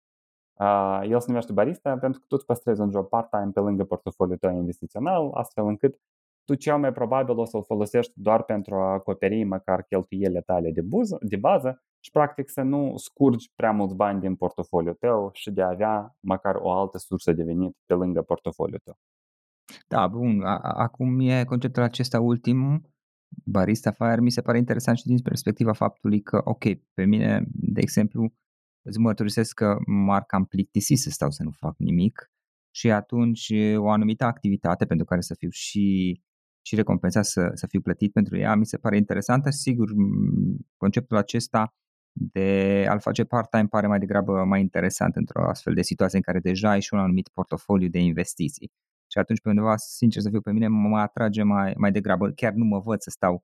Uh, el se numește barista pentru că tu îți păstrezi un job part-time pe lângă portofoliul tău investițional, astfel încât tu cel mai probabil o să-l folosești doar pentru a acoperi măcar cheltuielile tale de, buză, de bază și practic să nu scurgi prea mulți bani din portofoliul tău și de a avea măcar o altă sursă de venit pe lângă portofoliul tău. Da, bun. Acum e conceptul acesta ultim, Barista Fire, mi se pare interesant și din perspectiva faptului că, ok, pe mine, de exemplu, îți mărturisesc că m-ar cam plictisi să stau să nu fac nimic și atunci o anumită activitate pentru care să fiu și și recompensat să, să fiu plătit pentru ea, mi se pare interesantă și sigur conceptul acesta de a-l face part-time pare mai degrabă mai interesant într-o astfel de situație în care deja ai și un anumit portofoliu de investiții. Și atunci, pe undeva, sincer să fiu pe mine, mă atrage mai, mai degrabă. Chiar nu mă văd să stau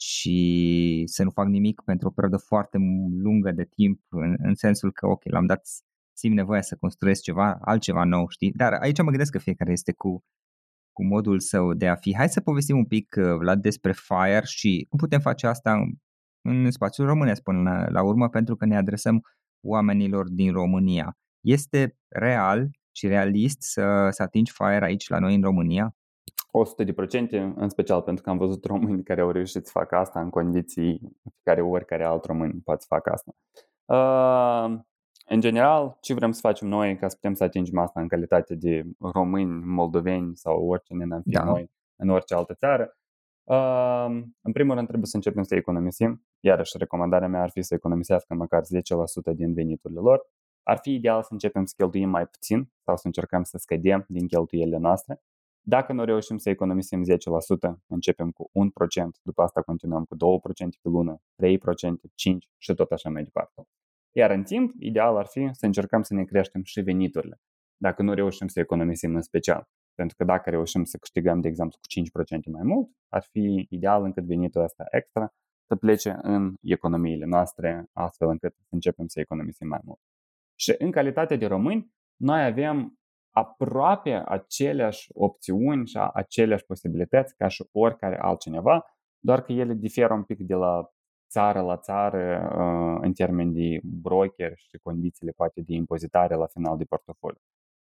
și să nu fac nimic pentru o perioadă foarte lungă de timp, în, în sensul că, ok, l-am dat, simt nevoia să construiesc ceva, altceva nou, știi? Dar aici mă gândesc că fiecare este cu, cu modul său de a fi. Hai să povestim un pic, uh, Vlad, despre FIRE și cum putem face asta în spațiul românesc până la, la urmă, pentru că ne adresăm oamenilor din România. Este real și realist să, să atingi FIRE aici la noi în România? 100%, în special pentru că am văzut români care au reușit să facă asta în condiții care oricare alt român poate să facă asta. Uh, în general, ce vrem să facem noi ca să putem să atingem asta în calitate de români, moldoveni sau orice ne am fi da. noi în orice altă țară? Uh, în primul rând trebuie să începem să economisim. Iarăși, recomandarea mea ar fi să economisească măcar 10% din veniturile lor. Ar fi ideal să începem să cheltuim mai puțin sau să încercăm să scădem din cheltuielile noastre. Dacă nu reușim să economisim 10%, începem cu 1%, după asta continuăm cu 2% pe lună, 3%, 5% și tot așa mai departe. Iar în timp, ideal ar fi să încercăm să ne creștem și veniturile, dacă nu reușim să economisim în special. Pentru că dacă reușim să câștigăm, de exemplu, cu 5% mai mult, ar fi ideal încât venitul ăsta extra să plece în economiile noastre, astfel încât să începem să economisim mai mult. Și în calitate de români, noi avem aproape aceleași opțiuni și aceleași posibilități ca și oricare altcineva, doar că ele diferă un pic de la țară la țară uh, în termen de broker și condițiile poate de impozitare la final de portofoliu.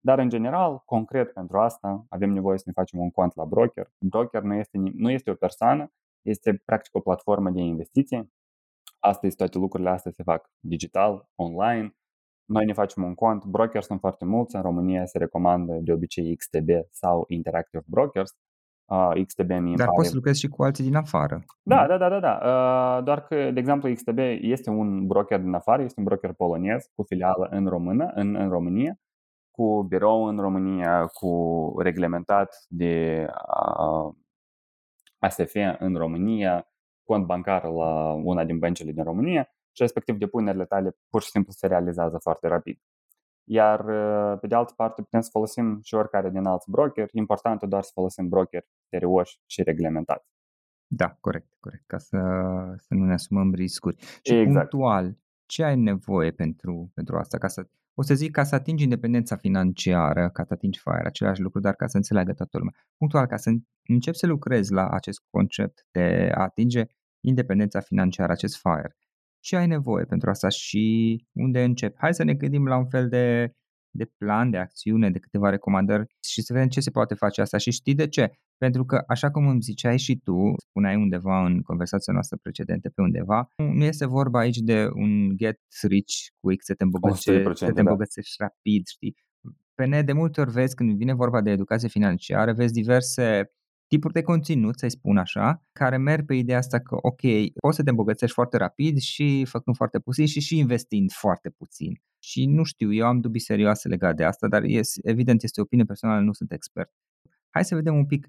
Dar în general, concret pentru asta, avem nevoie să ne facem un cont la broker. Broker nu este, nu este o persoană, este practic o platformă de investiție. Astăzi toate lucrurile astea se fac digital, online, noi ne facem un cont, broker sunt foarte mulți, în România se recomandă de obicei XTB sau Interactive Brokers. Uh, XTB mi Dar pare... poți să lucrezi și cu alții din afară. Da, da, da, da, da. Uh, doar că, de exemplu, XTB este un broker din afară, este un broker polonez cu filială în, Română, în, în România, cu birou în România, cu reglementat de uh, ASF în România, cont bancar la una din băncile din România și respectiv depunerile tale pur și simplu se realizează foarte rapid. Iar pe de altă parte putem să folosim și oricare din alți broker, important doar să folosim broker serioși și reglementați. Da, corect, corect, ca să, să nu ne asumăm riscuri. Și exact. punctual, ce ai nevoie pentru, pentru asta? Ca să, o să zic ca să atingi independența financiară, ca să atingi FIRE, același lucru, dar ca să înțeleagă toată lumea. Punctual, ca să începi să lucrezi la acest concept de a atinge independența financiară, acest FIRE, ce ai nevoie pentru asta și unde începi. Hai să ne gândim la un fel de, de plan, de acțiune, de câteva recomandări și să vedem ce se poate face asta. Și știi de ce? Pentru că, așa cum îmi ziceai și tu, spuneai undeva în conversația noastră precedentă pe undeva, nu este vorba aici de un get rich quick, să te îmbogățești, să te da. îmbogățești da. rapid, știi? Pe net de multe ori vezi când vine vorba de educație financiară, vezi diverse tipuri de conținut, să-i spun așa, care merg pe ideea asta că, ok, poți să te îmbogățești foarte rapid și făcând foarte puțin și și investind foarte puțin. Și nu știu, eu am dubii serioase legate de asta, dar yes, evident este o opinie personală, nu sunt expert. Hai să vedem un pic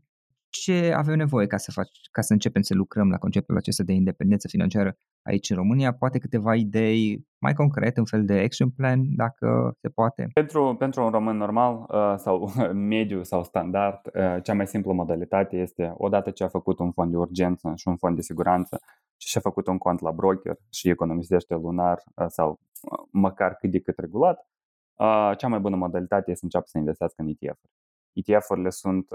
ce avem nevoie ca să, fac, ca să începem să lucrăm la conceptul acesta de independență financiară aici în România? Poate câteva idei mai concrete, un fel de action plan, dacă se poate? Pentru, pentru un român normal uh, sau mediu sau standard, uh, cea mai simplă modalitate este odată ce a făcut un fond de urgență și un fond de siguranță și și-a făcut un cont la broker și economisește lunar uh, sau măcar cât de cât regulat, cea mai bună modalitate este să înceapă să investească în ETF-uri. ETF-urile sunt,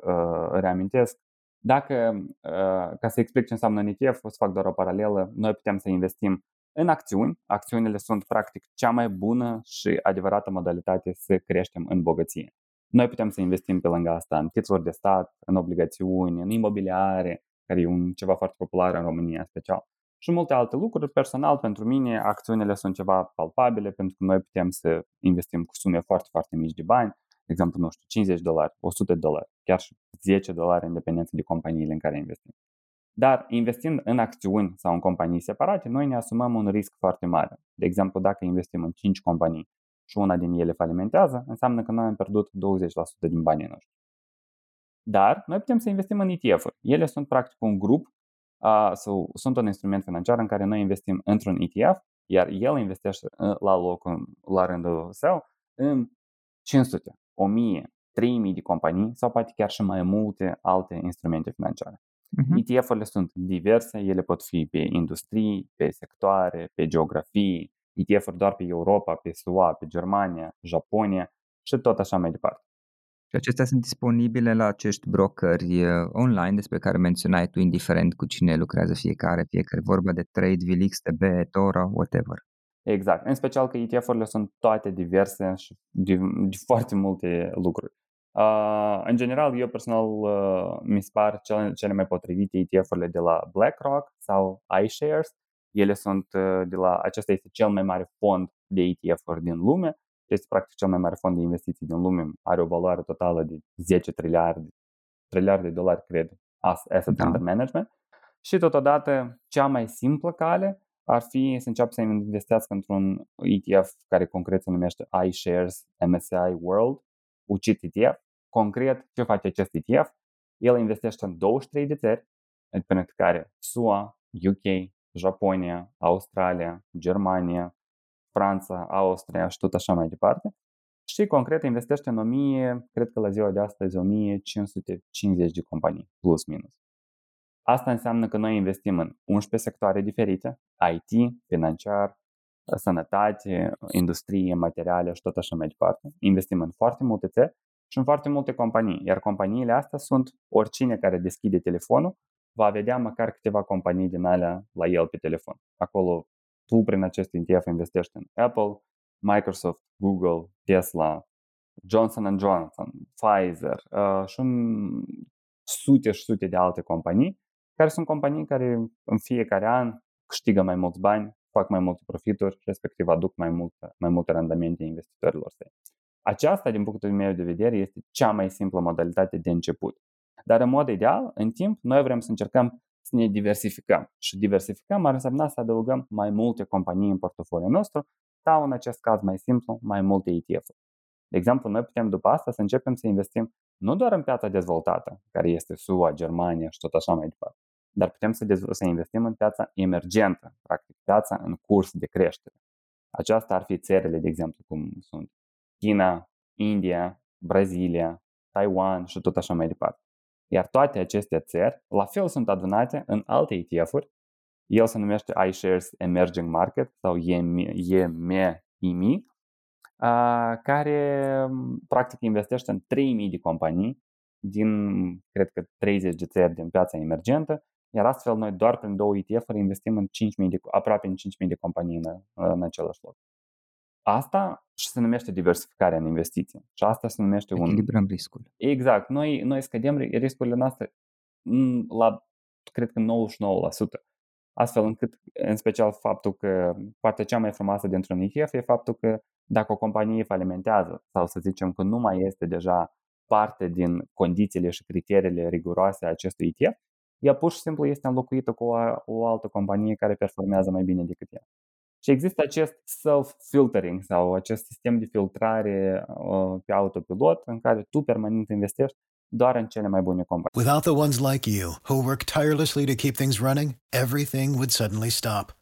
reamintesc, dacă, uh, ca să explic ce înseamnă un ETF, o să fac doar o paralelă, noi putem să investim în acțiuni. Acțiunile sunt practic cea mai bună și adevărată modalitate să creștem în bogăție. Noi putem să investim pe lângă asta în titluri de stat, în obligațiuni, în imobiliare, care e un ceva foarte popular în România special. Și multe alte lucruri. Personal, pentru mine, acțiunile sunt ceva palpabile, pentru că noi putem să investim cu sume foarte, foarte mici de bani de exemplu, nu știu, 50 de dolari, 100 de dolari, chiar și 10 dolari în dependență de companiile în care investim. Dar investind în acțiuni sau în companii separate, noi ne asumăm un risc foarte mare. De exemplu, dacă investim în 5 companii și una din ele falimentează, înseamnă că noi am pierdut 20% din banii noștri. Dar noi putem să investim în ETF-uri. Ele sunt practic un grup uh, sau sunt un instrument financiar în care noi investim într-un ETF, iar el investește la locul, la rândul său, în 500, 1000, 3000 de companii sau poate chiar și mai multe alte instrumente financiare. Uh-huh. ETF-urile sunt diverse, ele pot fi pe industrii, pe sectoare, pe geografii, ETF-uri doar pe Europa, pe SUA, pe Germania, Japonia și tot așa mai departe. Și acestea sunt disponibile la acești brokeri uh, online despre care menționai tu, indiferent cu cine lucrează fiecare, fie că e vorba de Trade, VLX, TB, Tora, whatever. Exact. În special că ETF-urile sunt toate diverse și de, de foarte multe lucruri. Uh, în general, eu personal uh, mi se par cele, cele mai potrivite ETF-urile de la BlackRock sau iShares. Ele sunt uh, de la, acesta este cel mai mare fond de ETF-uri din lume. Este practic cel mai mare fond de investiții din lume. Are o valoare totală de 10 triliarde, triliarde de dolari, cred, asset da. under management. Și totodată, cea mai simplă cale ar fi să înceapă să investească într-un ETF care concret se numește iShares MSCI World, UCIT ETF. Concret, ce face acest ETF? El investește în 23 de țări, printre care SUA, UK, Japonia, Australia, Germania, Franța, Austria și tot așa mai departe. Și concret investește în 1000, cred că la ziua de astăzi 1550 de companii, plus minus. Asta înseamnă că noi investim în 11 sectoare diferite, IT, financiar, sănătate, industrie, materiale și tot așa mai departe. Investim în foarte multe țări și în foarte multe companii, iar companiile astea sunt oricine care deschide telefonul va vedea măcar câteva companii din alea la el pe telefon. Acolo tu prin acest ETF investești în Apple, Microsoft, Google, Tesla, Johnson Johnson, Pfizer uh, și în sute și sute de alte companii care sunt companii care în fiecare an câștigă mai mulți bani, fac mai multe profituri, respectiv aduc mai, mult, mai multe randamente investitorilor săi. Aceasta, din punctul meu de vedere, este cea mai simplă modalitate de început. Dar în mod ideal, în timp, noi vrem să încercăm să ne diversificăm. Și diversificăm ar însemna să adăugăm mai multe companii în portofoliul nostru sau, în acest caz mai simplu, mai multe ETF-uri. De exemplu, noi putem după asta să începem să investim nu doar în piața dezvoltată, care este SUA, Germania și tot așa mai departe, dar putem să, dezv- să investim în piața emergentă, practic piața în curs de creștere. Aceasta ar fi țările, de exemplu, cum sunt China, India, Brazilia, Taiwan și tot așa mai departe. Iar toate aceste țări, la fel, sunt adunate în alte ETF-uri. El se numește iShares Emerging Market sau EMI, care practic investește în 3000 de companii din, cred că, 30 de țări din piața emergentă iar astfel noi doar prin două ETF-uri investim în 5.000 de, aproape în 5.000 de companii în, în același loc. Asta și se numește diversificarea în investiții. Și asta se numește un... Echilibrăm riscul. Exact. Noi, noi scădem riscurile noastre la, cred că 99%. Astfel încât, în special, faptul că partea cea mai frumoasă dintr-un ETF e faptul că dacă o companie falimentează sau să zicem că nu mai este deja parte din condițiile și criteriile riguroase a acestui ETF, ea pur și simplu este înlocuită cu o, o altă companie care performează mai bine decât ea. Și există acest self-filtering sau acest sistem de filtrare uh, pe autopilot în care tu permanent investești doar în cele mai bune companii. Without the ones like you who work tirelessly to keep things running, everything would suddenly stop.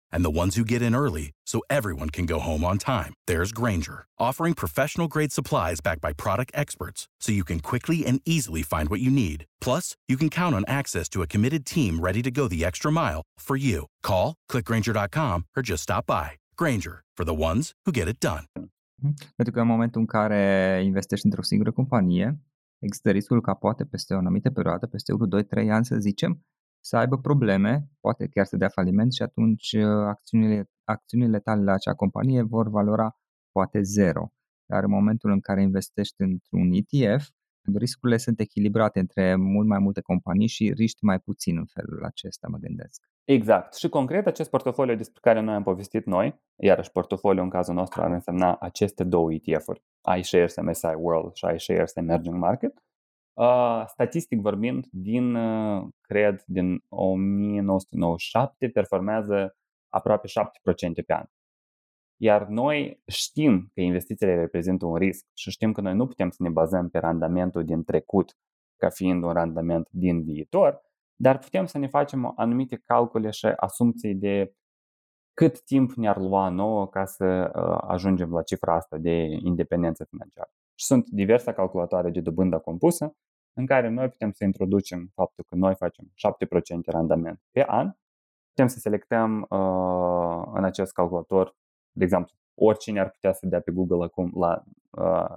and the ones who get in early so everyone can go home on time, there's Granger, offering professional grade supplies backed by product experts so you can quickly and easily find what you need. Plus, you can count on access to a committed team ready to go the extra mile for you. Call, clickgranger.com, or just stop by. Granger, for the ones who get it done. Mhm. Pentru că în momentul în care investești într-o singură companie, există riscul ca poate peste o anumită perioadă, peste 1, 2, 3 ani să zicem, să aibă probleme, poate chiar să dea faliment și atunci uh, acțiunile, acțiunile tale la acea companie vor valora poate zero. Dar în momentul în care investești într-un ETF, riscurile sunt echilibrate între mult mai multe companii și riști mai puțin în felul acesta, mă gândesc. Exact. Și concret, acest portofoliu despre care noi am povestit noi, iarăși portofoliu în cazul nostru ar însemna aceste două ETF-uri, iShares MSI World și iShares Emerging Market, uh, statistic vorbind, din, uh, cred, din 1997 performează aproape 7% pe an. Iar noi știm că investițiile reprezintă un risc și știm că noi nu putem să ne bazăm pe randamentul din trecut ca fiind un randament din viitor, dar putem să ne facem anumite calcule și asumții de cât timp ne-ar lua nouă ca să uh, ajungem la cifra asta de independență financiară. Și sunt diverse calculatoare de dobândă compusă în care noi putem să introducem faptul că noi facem 7% randament pe an. Putem să selectăm uh, în acest calculator, de exemplu, oricine ar putea să dea pe Google acum la uh,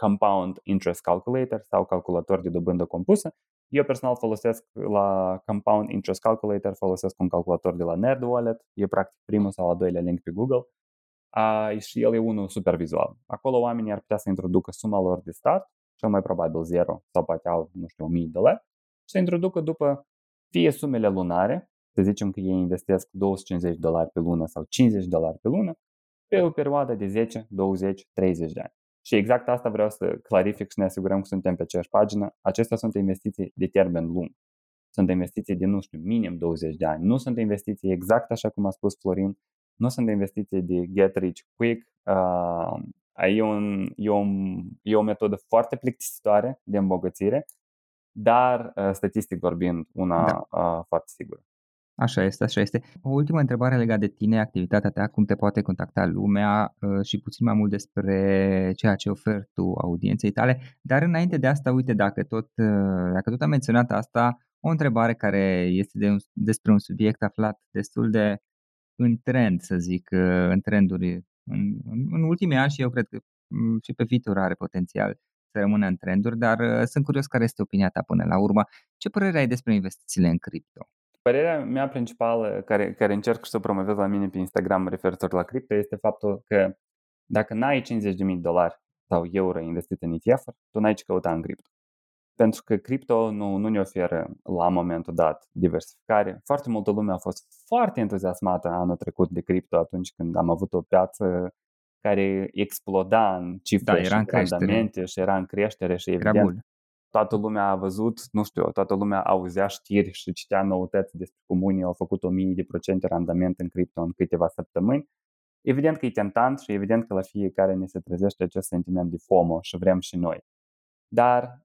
Compound Interest Calculator sau calculator de dobândă compusă. Eu personal folosesc la Compound Interest Calculator, folosesc un calculator de la NerdWallet, e practic primul sau al doilea link pe Google uh, și el e unul super vizual. Acolo oamenii ar putea să introducă suma lor de start, cel mai probabil 0 sau poate au, nu știu, 1000 de dolari și să introducă după fie sumele lunare, să zicem că ei investesc 250 dolari pe lună sau 50 dolari pe lună, pe o perioadă de 10, 20, 30 de ani. Și exact asta vreau să clarific și ne asigurăm că suntem pe aceeași pagină. Acestea sunt investiții de termen lung. Sunt investiții de, nu știu, minim 20 de ani. Nu sunt investiții exact așa cum a spus Florin, nu sunt investiții de get rich quick. Uh, e, un, e, un, e o metodă foarte plictisitoare de îmbogățire, dar uh, statistic vorbind una da. uh, foarte sigură. Așa este, așa este. O ultimă întrebare legată de tine, activitatea ta, cum te poate contacta lumea uh, și puțin mai mult despre ceea ce oferi tu audienței tale. Dar înainte de asta, uite, dacă tot, uh, dacă tot am menționat asta, o întrebare care este de un, despre un subiect aflat destul de în trend, să zic, uh, în trenduri în, în, în ultimii ani și eu cred că mm, și pe viitor are potențial să rămână în trenduri, dar sunt curios care este opinia ta până la urmă. Ce părere ai despre investițiile în cripto? Părerea mea principală, care, care încerc să o promovez la mine pe Instagram referitor la cripto, este faptul că dacă n-ai 50.000 de dolari sau euro investit în etf tu n-ai ce căuta în cripto. Pentru că cripto nu, nu ne oferă la momentul dat diversificare. Foarte multă lume a fost foarte entuziasmată anul trecut de cripto atunci când am avut o piață care exploda în cifre da, era în și și era în creștere și evident toată lumea a văzut, nu știu, toată lumea auzea știri și citea noutăți despre cum unii au făcut 1000 de procente randament în cripto în câteva săptămâni. Evident că e tentant și evident că la fiecare ne se trezește acest sentiment de FOMO și vrem și noi. Dar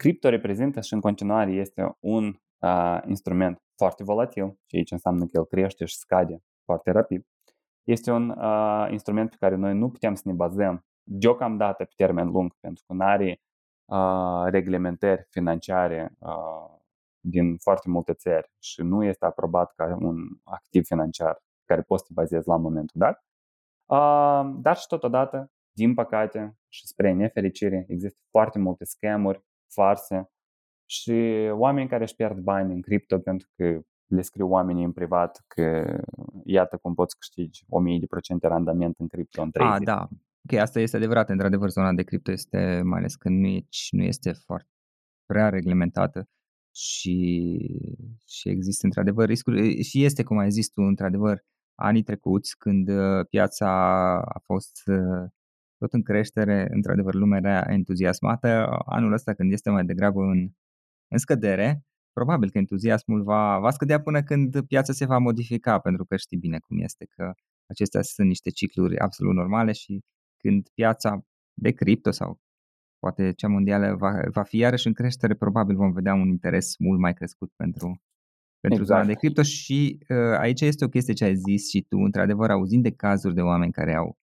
cripto reprezintă și în continuare este un uh, instrument foarte volatil, și aici înseamnă că el crește și scade foarte rapid. Este un uh, instrument pe care noi nu putem să ne bazăm deocamdată pe termen lung, pentru că nu are reglementări financiare din foarte multe țări și nu este aprobat ca un activ financiar care poți să te bazezi la momentul dat. Dar și totodată, din păcate și spre nefericire, există foarte multe scamuri, farse și oameni care își pierd bani în cripto pentru că le scriu oamenii în privat că iată cum poți câștigi 1000% randament în cripto în 30 A, da. Ok, asta este adevărat. Într-adevăr, zona de cripto este, mai ales că nu, e, nu este foarte prea reglementată și, și există într-adevăr riscuri și este, cum ai zis tu, într-adevăr, anii trecuți când uh, piața a fost uh, tot în creștere, într-adevăr lumea era entuziasmată, anul ăsta când este mai degrabă în, în scădere, probabil că entuziasmul va, va scădea până când piața se va modifica, pentru că știi bine cum este, că acestea sunt niște cicluri absolut normale și când piața de cripto sau poate cea mondială va, va fi iarăși în creștere, probabil vom vedea un interes mult mai crescut pentru, pentru exact. zona de cripto și uh, aici este o chestie ce ai zis și tu, într-adevăr, auzind de cazuri de oameni care au,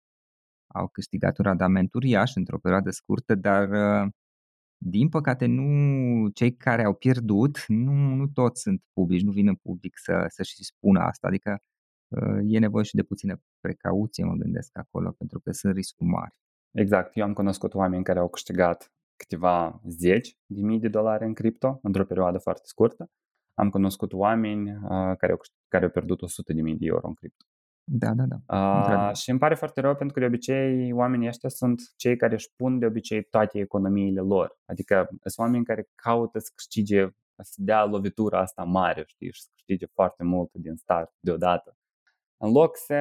au câștigat un randament uriaș într-o perioadă scurtă, dar uh, din păcate nu cei care au pierdut, nu, nu toți sunt publici, nu vin în public să, să-și spună asta, adică e nevoie și de puțină precauție, mă gândesc acolo, pentru că sunt riscuri mari. Exact. Eu am cunoscut oameni care au câștigat câteva zeci de mii de dolari în cripto într-o perioadă foarte scurtă. Am cunoscut oameni uh, care, au, care au pierdut 100 de mii de euro în cripto. Da, da, da. Uh, și îmi pare foarte rău pentru că de obicei oamenii ăștia sunt cei care își pun de obicei toate economiile lor. Adică sunt oameni care caută să câștige, să dea lovitura asta mare, știi, și să câștige foarte mult din start deodată în loc să,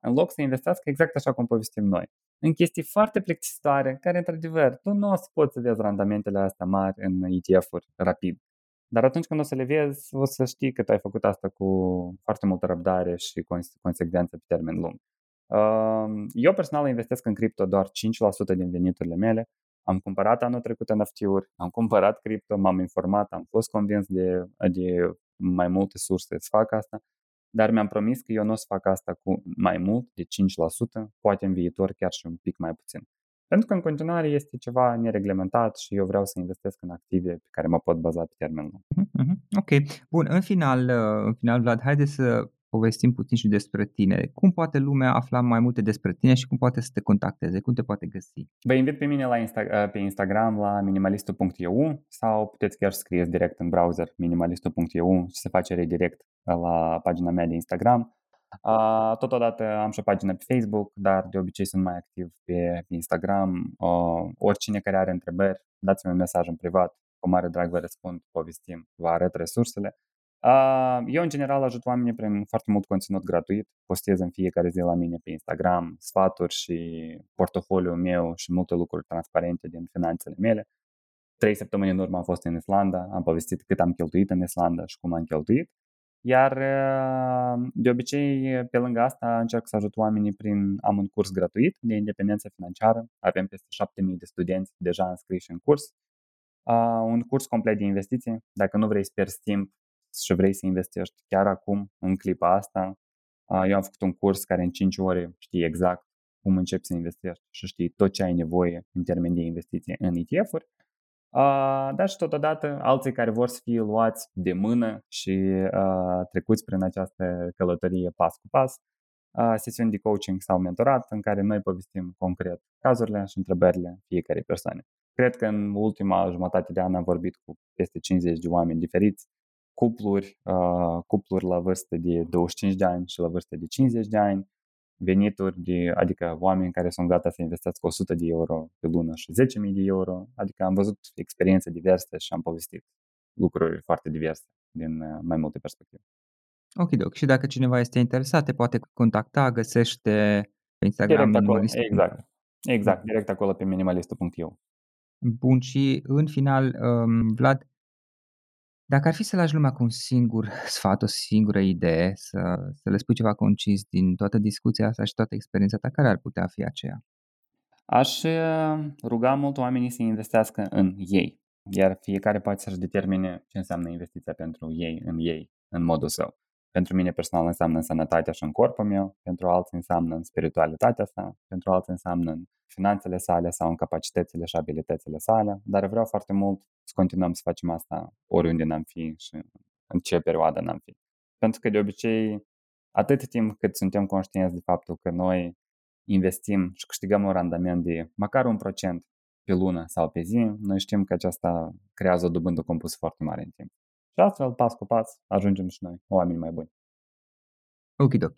în loc să investească exact așa cum povestim noi. În chestii foarte plictisitoare, care într-adevăr, tu nu o să poți să vezi randamentele astea mari în ETF-uri rapid. Dar atunci când o să le vezi, o să știi că tu ai făcut asta cu foarte multă răbdare și consecvență pe termen lung. Eu personal investesc în cripto doar 5% din veniturile mele. Am cumpărat anul trecut NFT-uri, am cumpărat cripto, m-am informat, am fost convins de, de mai multe surse să fac asta, dar mi-am promis că eu nu o să fac asta cu mai mult de 5%, poate în viitor chiar și un pic mai puțin. Pentru că în continuare este ceva nereglementat și eu vreau să investesc în active pe care mă pot baza pe termen lung. Mm-hmm. Ok. Bun, în final, uh, în final, Vlad, haideți să povestim puțin și despre tine. Cum poate lumea afla mai multe despre tine și cum poate să te contacteze? Cum te poate găsi? Vă invit pe mine la Insta- pe Instagram la minimalistul.eu sau puteți chiar scrieți direct în browser minimalistul.eu și se face redirect la pagina mea de Instagram. Totodată am și o pagină pe Facebook, dar de obicei sunt mai activ pe Instagram. Oricine care are întrebări, dați-mi un mesaj în privat, cu mare drag vă răspund, povestim, vă arăt resursele. Eu, în general, ajut oamenii prin foarte mult conținut gratuit. Postez în fiecare zi la mine pe Instagram sfaturi și portofoliul meu și multe lucruri transparente din finanțele mele. Trei săptămâni în urmă am fost în Islanda, am povestit cât am cheltuit în Islanda și cum am cheltuit. Iar de obicei, pe lângă asta, încerc să ajut oamenii prin am un curs gratuit de independență financiară. Avem peste 7000 de studenți deja înscriși în curs. un curs complet de investiții. Dacă nu vrei să pierzi timp și vrei să investești chiar acum, în clipa asta, eu am făcut un curs care în 5 ore știi exact cum începi să investești și știi tot ce ai nevoie în termen de investiție în ETF-uri. Uh, dar și totodată alții care vor să fie luați de mână și uh, trecuți prin această călătorie pas cu pas, uh, sesiuni de coaching sau mentorat în care noi povestim concret cazurile și întrebările fiecare persoane. Cred că în ultima jumătate de an am vorbit cu peste 50 de oameni diferiți, cupluri, uh, cupluri la vârstă de 25 de ani și la vârstă de 50 de ani, venituri, de, adică oameni care sunt gata să investească 100 de euro pe lună și 10.000 de euro, adică am văzut experiențe diverse și am povestit lucruri foarte diverse din uh, mai multe perspective. Ok, doc. Și dacă cineva este interesat, te poate contacta, găsește pe Instagram direct acolo, Exact. Exact, direct acolo pe minimalistul.eu. Bun, și în final, um, Vlad, dacă ar fi să lași lumea cu un singur sfat, o singură idee, să, să le spui ceva concis din toată discuția asta și toată experiența ta, care ar putea fi aceea? Aș uh, ruga mult oamenii să investească în ei, iar fiecare poate să-și determine ce înseamnă investiția pentru ei, în ei, în modul său. Pentru mine personal înseamnă în sănătatea și în corpul meu, pentru alții înseamnă în spiritualitatea sa, pentru alții înseamnă în finanțele sale sau în capacitățile și abilitățile sale, dar vreau foarte mult să continuăm să facem asta oriunde n-am fi și în ce perioadă n-am fi. Pentru că de obicei, atât timp cât suntem conștienți de faptul că noi investim și câștigăm un randament de măcar un procent pe lună sau pe zi, noi știm că aceasta creează o dobândă compus foarte mare în timp. Și astfel, pas cu pas, ajungem și noi, oameni mai buni. Ok, ok.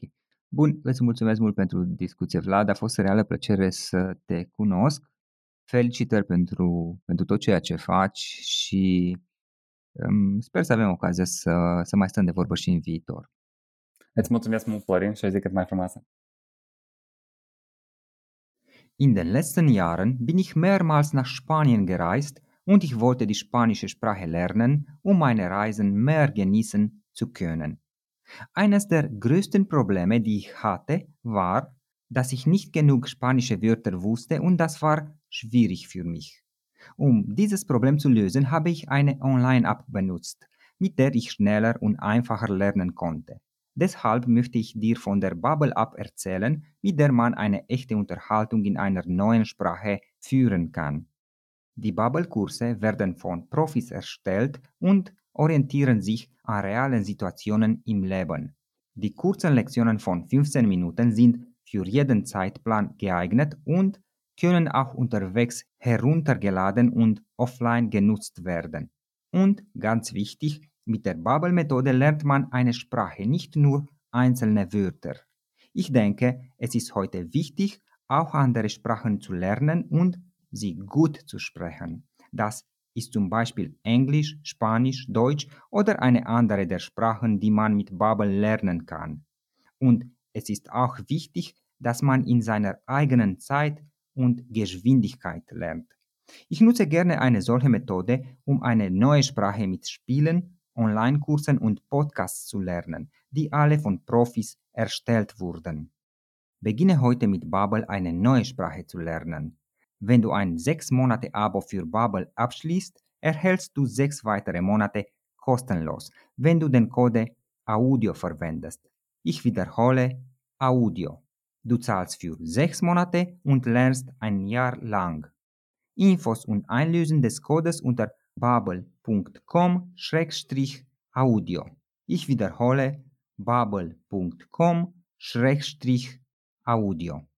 Bun, îți mulțumesc mult pentru discuție, Vlad. A fost o reală plăcere să te cunosc. Felicitări pentru, pentru tot ceea ce faci și um, sper să avem ocazia să, să mai stăm de vorbă și în viitor. Îți mulțumesc mult, Florin, și zi cât mai frumoasă. In den letzten Jahren bin ich mehrmals nach Spanien gereist und ich wollte die spanische Sprache lernen, um meine Reisen mehr genießen zu können. Eines der größten Probleme, die ich hatte, war, dass ich nicht genug spanische Wörter wusste und das war schwierig für mich. Um dieses Problem zu lösen, habe ich eine Online-App benutzt, mit der ich schneller und einfacher lernen konnte. Deshalb möchte ich dir von der Bubble App erzählen, mit der man eine echte Unterhaltung in einer neuen Sprache führen kann. Die Bubble-Kurse werden von Profis erstellt und orientieren sich an realen Situationen im Leben. Die kurzen Lektionen von 15 Minuten sind für jeden Zeitplan geeignet und können auch unterwegs heruntergeladen und offline genutzt werden. Und ganz wichtig, mit der Bubble-Methode lernt man eine Sprache, nicht nur einzelne Wörter. Ich denke, es ist heute wichtig, auch andere Sprachen zu lernen und sie gut zu sprechen. Das ist zum Beispiel Englisch, Spanisch, Deutsch oder eine andere der Sprachen, die man mit Bubble lernen kann. Und es ist auch wichtig, dass man in seiner eigenen Zeit und Geschwindigkeit lernt. Ich nutze gerne eine solche Methode, um eine neue Sprache mit Spielen, Online-Kursen und Podcasts zu lernen, die alle von Profis erstellt wurden. Beginne heute mit Bubble eine neue Sprache zu lernen. Wenn du ein sechs Monate Abo für Bubble abschließt, erhältst du sechs weitere Monate kostenlos, wenn du den Code Audio verwendest. Ich wiederhole Audio. Du zahlst für sechs Monate und lernst ein Jahr lang. Infos und Einlösen des Codes unter bubble.com-audio. Ich wiederhole bubble.com-audio.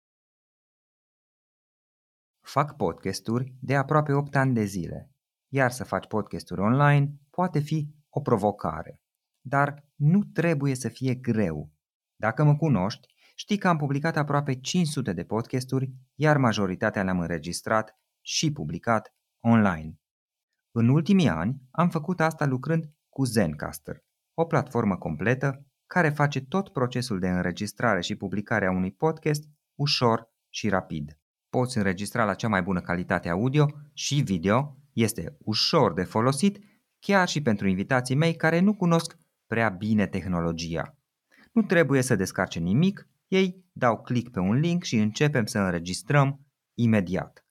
Fac podcasturi de aproape 8 ani de zile, iar să faci podcasturi online poate fi o provocare. Dar nu trebuie să fie greu. Dacă mă cunoști, știi că am publicat aproape 500 de podcasturi, iar majoritatea le-am înregistrat și publicat online. În ultimii ani am făcut asta lucrând cu Zencaster, o platformă completă care face tot procesul de înregistrare și publicare a unui podcast ușor și rapid. Poți înregistra la cea mai bună calitate audio și video, este ușor de folosit chiar și pentru invitații mei care nu cunosc prea bine tehnologia. Nu trebuie să descarce nimic, ei dau click pe un link și începem să înregistrăm imediat.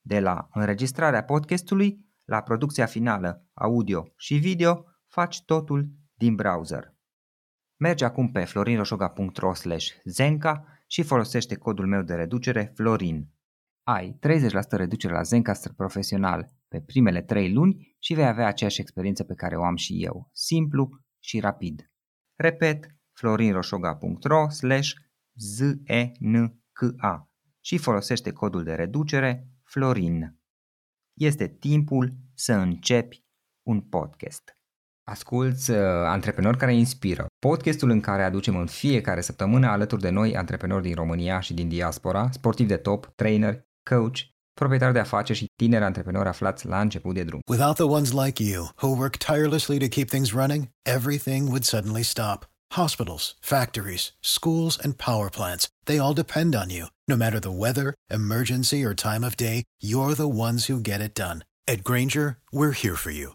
De la înregistrarea podcastului la producția finală audio și video, faci totul din browser. Mergi acum pe florinroșoga.ro zenca și folosește codul meu de reducere FLORIN. Ai 30% reducere la Zencaster profesional pe primele 3 luni și vei avea aceeași experiență pe care o am și eu, simplu și rapid. Repet, florinroșoga.ro zenka și folosește codul de reducere FLORIN. Este timpul să începi un podcast. Asculți uh, Antreprenori care inspiră, podcastul în care aducem în fiecare săptămână alături de noi antreprenori din România și din diaspora, sportivi de top, trainer, coach, proprietari de afaceri și tineri antreprenori aflați la început de drum. Without the ones like you, who work tirelessly to keep things running, everything would suddenly stop. Hospitals, factories, schools, and power plants, they all depend on you. No matter the weather, emergency, or time of day, you're the ones who get it done. At Granger, we're here for you